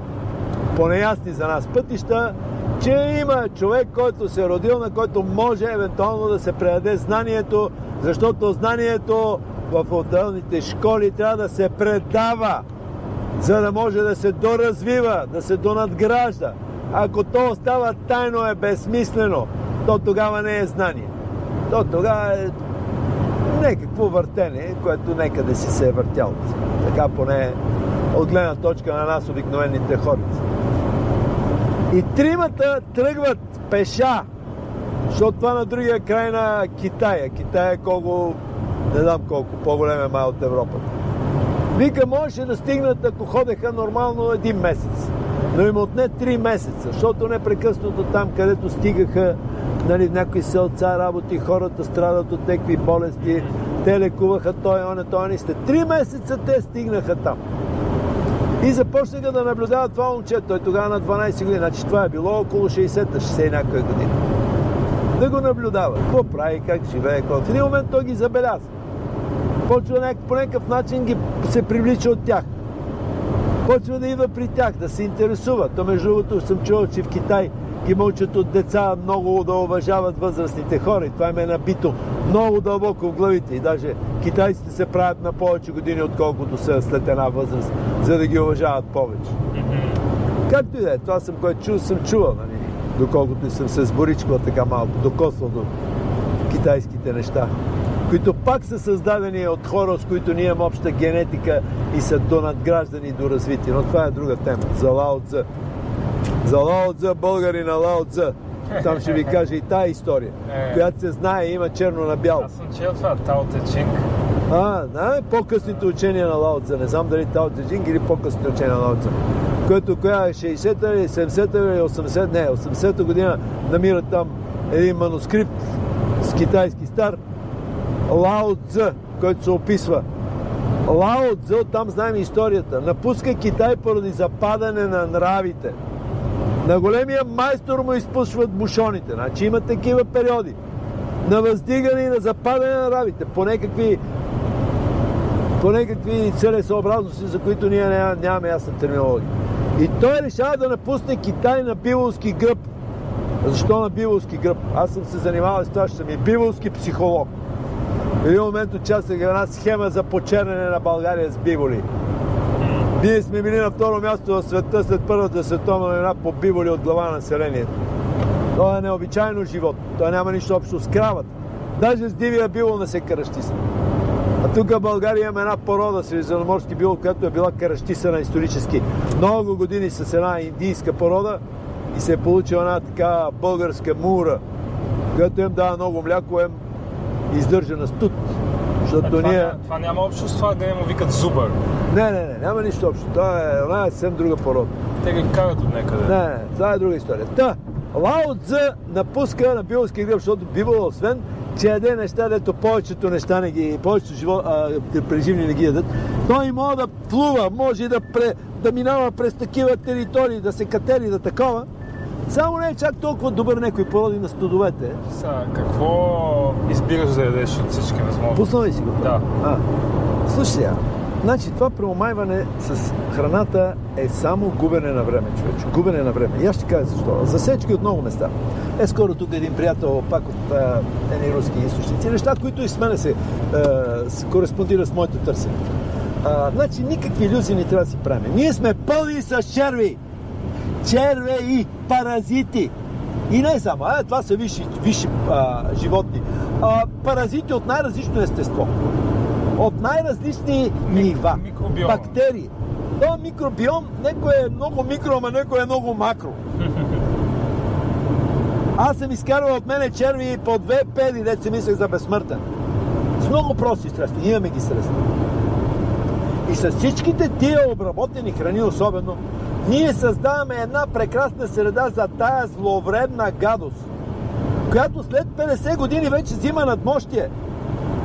по неясни за нас пътища, че има човек, който се е родил, на който може евентуално да се предаде знанието, защото знанието в отделните школи трябва да се предава, за да може да се доразвива, да се донадгражда. Ако то остава тайно е безсмислено, то тогава не е знание. То тогава е някакво въртене, което некъде си се е въртял. Така поне от гледна точка на нас, обикновените хора. И тримата тръгват пеша, защото това на другия край на Китая. Китай е колко, не знам колко, по-голем е май от Европа. Вика, можеше да стигнат, ако ходеха нормално един месец. Но им отне три месеца, защото непрекъснато там, където стигаха нали, някои селца работи, хората страдат от някакви болести, те лекуваха той, он, той, сте. Три месеца те стигнаха там. И започнаха да наблюдават това момче. Той тогава на 12 години. Значи това е било около 60-та, 60 и някоя година. Да го наблюдава. Какво прави, как живее, какво. В един момент той ги забеляза. Почва някак, по някакъв начин ги се привлича от тях. Почва да идва при тях, да се интересува. То между другото съм чувал, че в Китай ги мълчат от деца много да уважават възрастните хора и това им е набито много дълбоко в главите. И даже китайците се правят на повече години, отколкото са след една възраст, за да ги уважават повече. Както и да е, това съм, което чул, съм чувал, нали? доколкото и съм се сборичкал така малко, докосвал до китайските неща, които пак са създадени от хора, с които ние имаме обща генетика и са донадграждани и доразвити. Но това е друга тема. За Лао Цзъ. За Лао Цзъ, българи на Лао Цзъ. Там ще ви кажа и тая история, Е. която се знае, има черно на бяло. Аз съм чел това, Тао Те Чинг. А, да, по-късните учения на Лао Цзъ. Не знам дали Тао Те Чинг или по-късните учения на Лао Цзъ. Което коя е 60-та или 70-та или 80 не, 80-та година намират там един манускрипт с китайски стар Лао Цзъ, който се описва. Лао Цзъ, там знаем историята, напуска Китай поради западане на нравите. На големия майстор му изпушват бушоните. Значи има такива периоди. На въздигане и на западане на нравите. По някакви по някакви целесообразности, за които ние няма- нямаме ясна терминология. И той решава да напусне Китай на биволски гръб. Защо на биволски гръб? Аз съм се занимавал с това, ще съм и биволски психолог. В един момент участвах в една схема за почернене на България с биволи. Ние сме били на второ място в света след Първата световна война по биволи от глава на населението. Това е необичайно живот. Той няма нищо общо с кравата. Даже с дивия бивол не се каращиса. А тук в България имаме една порода средиземноморски бивол, която е била каращисана исторически много години с една индийска порода и се е получила една така българска мура, която им дава много мляко, им издържа на студ. Защото това, ние... това няма общо с това да не му викат зубър. Не, не, не, няма нищо общо. Това е, това е съвсем друга порода. Те ги карат от някъде. Не, не, това е друга история. Та, Лао Цзъ напуска на биволския гръб, защото бивол, освен че яде неща, дето повечето неща не ги, повечето живо, а, преживни не ги ядат, той може да плува, може да, пре, да минава през такива територии, да се катери, да такова. Само не е чак толкова добър някой породи на студовете. Сега, какво избираш да ядеш от всички възможности? Пусна ли си го? Да. А, слушай сега, значи това преомайване с храната е само губене на време, човече. Губене на време. И аз ще кажа защо. Засечки от много места. Е, скоро тук един приятел, пак от а, едни руски източници, неща, които и с мене се, а, се кореспондира с моето търсене. А, значи никакви иллюзии не трябва да си правим. Ние сме пълни с черви. Червеи, паразити. И не само, а, това са висши, висши а, животни. А, паразити от най-различно естество. От най-различни нива. микробиома. Бактерии. Това микробиом, некой е много микро, ама некой е много макро. Аз съм изкарвал от мене черви по две педи, дет си мислех за безсмъртен. С много прости средства. Имаме ги средства. И с всичките тия обработени храни особено, ние създаваме една прекрасна среда за тая зловредна гадост, която след 50 години вече взима надмощие.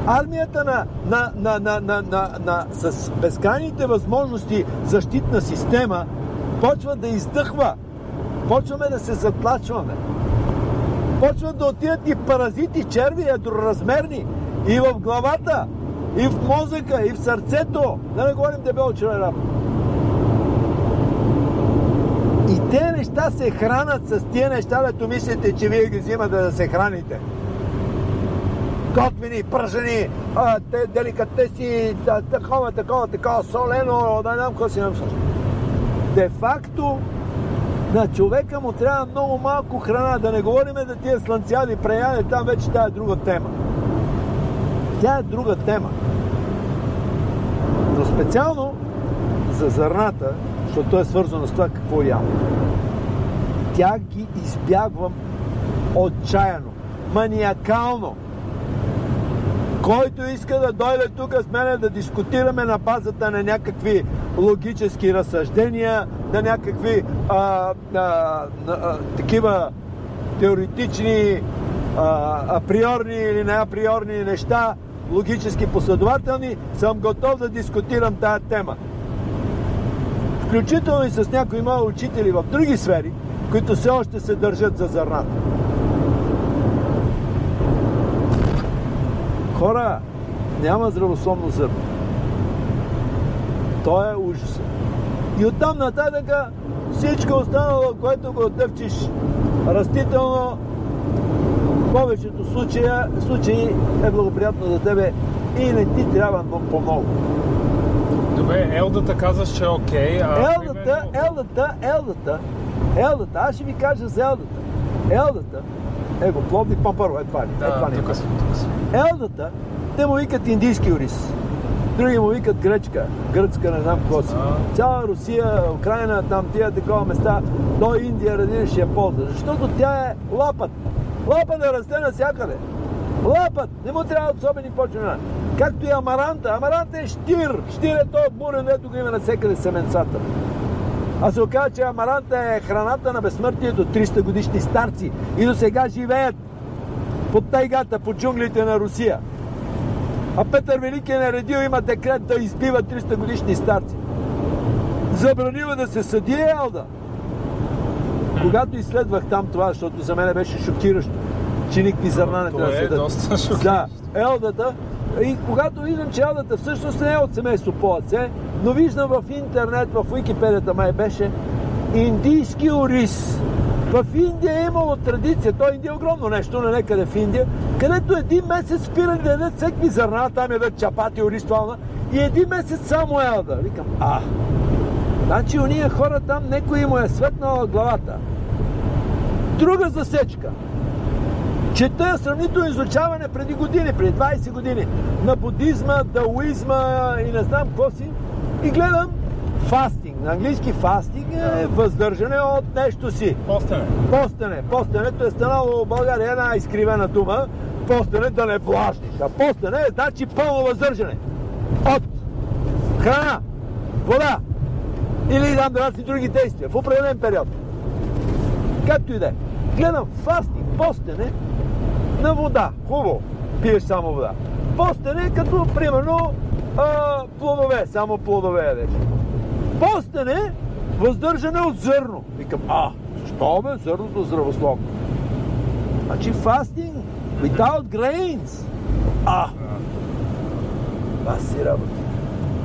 Армията на, на, на, на, на, на, на, с безкрайните възможности защитна система почва да издъхва. Почваме да се затлачваме. Почват да отидат и паразити, черви, едроразмерни. И в главата, и в мозъка, и в сърцето. Да не говорим дебело черен работа. И те неща се хранат с тия неща, дето мислите, че вие ги взимате да се храните. Готвени, пържени, а, те, деликатеси, да, такова, такова, такова, солено, да не знам какво си намисля. Де факто, на човека му трябва много малко храна, да не говорим за тия слънцяди, преяде, там вече тя е друга тема. Тя е друга тема. Но специално за зърната, защото то е свързано с това какво ям. Тя ги избягвам отчаяно, маниакално. Който иска да дойде тук с мене да дискутираме на базата на някакви логически разсъждения, на някакви а, а, а, такива теоретични, а, априорни или неаприорни неща, логически последователни, съм готов да дискутирам тая тема. Включително и с някои мои учители в други сфери, които все още се държат за зърната. Хора, няма здравословно зърно. То е ужас. И оттам нататък всичко останало, което го дъвчиш растително, в повечето случая, случаи е благоприятно за тебе и не ти трябва по-много. Добре, елдата казваш, че е окей. А, елдата, елдата, елдата, елдата, аз ще ви кажа за елдата. Елдата, его, пловник първо, е това ли? Да, е, това ли? тук съм, тук съм. Елдата, те му викат индийски ориз. Други му викат гречка, гръцка, не знам какво си. Цяла Русия, Украина, там тия такова места, до Индия, радиш я ползва. Защото тя е лапът. Лапът да расте навсякъде. Лапът! Не му трябва особени почвени. Както и амаранта. Амаранта е штир. Штир е този бурен, ето го има навсекъде семенцата. А се оказа, че амаранта е храната на безсмъртието. 300 годишни старци. И до сега живеят под тайгата, под джунглите на Русия. А Петър Велики е наредил, има декрет да избива 300 годишни старци. Забранива да се съди Елда. Когато изследвах там това, защото за мен беше шокиращо, че никакви зърна не трябва да се дадат. Да, Елдата. И когато видим, че Елдата всъщност не е от семейство Полаце, но виждам в интернет, в Уикипедията май беше, индийски ориз. В Индия е имало традиция, то Индия е огромно нещо, на некъде в Индия, където един месец спирали да ядат всеки зърна, там ядат чапати, ориз, това, и един месец само елда. Викам, а, значи уния хора там, некой му е светнала главата. Друга засечка. Чета сравнително изучаване преди години, преди 20 години, на будизма, даоизма и не знам какво си, и гледам фастинг. На английски фастинг е въздържане от нещо си. Постене. Постене. Постенето е станало в България една изкривена дума. Постене да не плащиш. А постене е значи пълно въздържане. От храна, вода или там разни други действия в определен период. Както и да е. Гледам фастинг, постене на вода. Хубаво. Пиеш само вода. Постене като, примерно, а, плодове. Само плодове ядеш. Постене въздържане от зърно. Викам, а, що бе, зърното здравословно? Значи фастинг without grains. А, това си работа.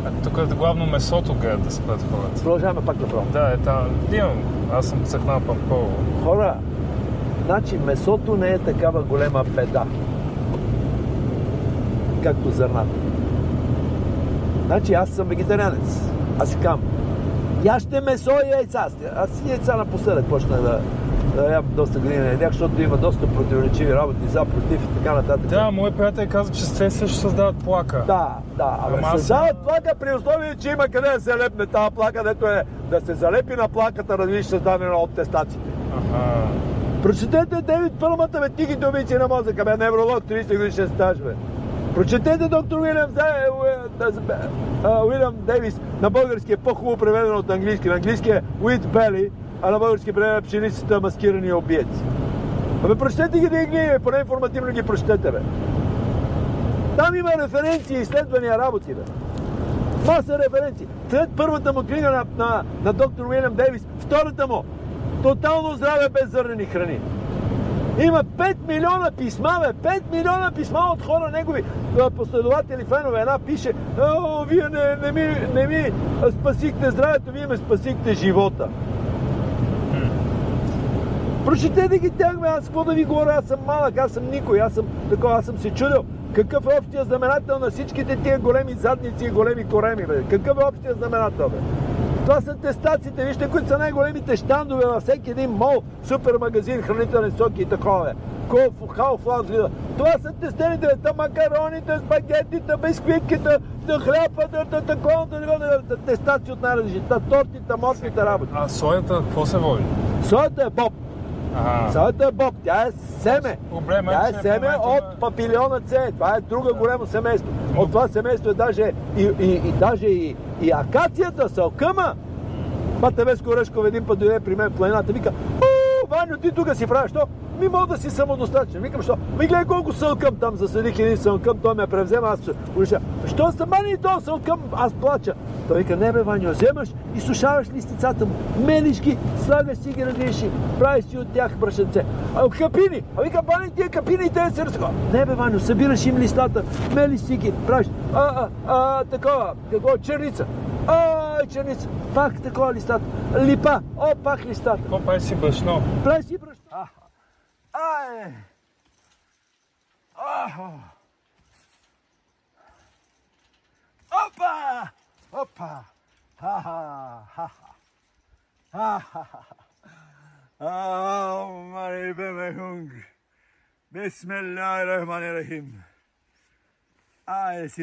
А тук е главно месото гледат да спят хората. Продължаваме пак направо. Да, е там. Имам. Аз съм цъкнал памполо. Хора, значи месото не е такава голема беда, както зърната. Значи аз съм вегетарианец. Аз си кам. Яще месо и яйца. Аз и яйца напоследък почна да, да ям доста години не ядях, защото има доста противоречиви работи за, против и така нататък. Да, моят приятел каза, че те също създават плака. Да, да. Абе, Ама аз създават съм- плака при условие, че има къде да се лепне тази плака, дето е да се залепи на плаката, да видиш създадена от тестациите. Аха. Прочетете Дейвид Пълмата, бе, тихите убийци на мозъка, бе, невролог, 30 годишен стаж, бе. Прочетете доктор Уилям, бе, а, Уилям Дейвис, на български е по-хубаво преведено от английски. На английски е With Belly, а на български преведено пшеницата маскирани обиеци. Абе, прочетете ги да ги, бе, поне информативно ги прочетете, бе. Там има референции, изследвания, работи, бе. Маса референции. След първата му книга на, на, на доктор Уилям Дейвис, втората му Тотално здраве без зърнени храни. Има 5 милиона писма, бе, 5 милиона писма от хора негови а, последователи, фенове. Една пише, о, вие не, не, ми, не ми спасихте здравето, вие ме спасихте живота. Прочетете ги тях, бе, аз какво да ви говоря, аз съм малък, аз съм никой, аз съм такова, аз съм се чудил. Какъв е общия знаменател на всичките тия големи задници и големи кореми, бе? Какъв е общия знаменател, бе? Това са тестациите, вижте, които са най-големите щандове във всеки един мол, супермагазин, хранителни соки и такова. Лида. Това са тестените, та макароните, спагетите, бисквитките, та хляба, та, та, такова, та, та, та, тестации от най-различни, та тортите, морските работи. А соята, какво се води? Соята е боб. Ага. Е боб, тя е семе. Проблема е, Тя е семе момента от папилиона С. Това е друго голямо семейство. От това семейство е даже и, и, и, даже и, и акацията, салкъма. Бата Веско Орешков един път дойде при мен в планината, вика, Ваню, ти тук си правиш, що? ми мога да си самодостатъчен. Викам, що? Ми гледай колко сълкам там, засадих един сълкъм, той ме превзема, аз ще. Що са мани то сълкъм, аз плача. Той вика, не бе, Ваню, вземаш и сушаваш листицата му, мелиш ги, слагаш си ги на греши, правиш си от тях брашенце. А капини, а вика, бани тия капини, те се разко. Не бе, Ваню, събираш им листата, мелиш си ги, правиш. А, а, а, такова, какво, черница. Ай, черница, пак такова листата. Липа, о, пак листата. Какво прави си Bless you, bro. Ah. Aye. Oh. Ah. Opa! Opa! Ha ha ha ha. Ha ha ha. Omar ibemehung. Bismillahirrahmanirrahim. Ah, yes,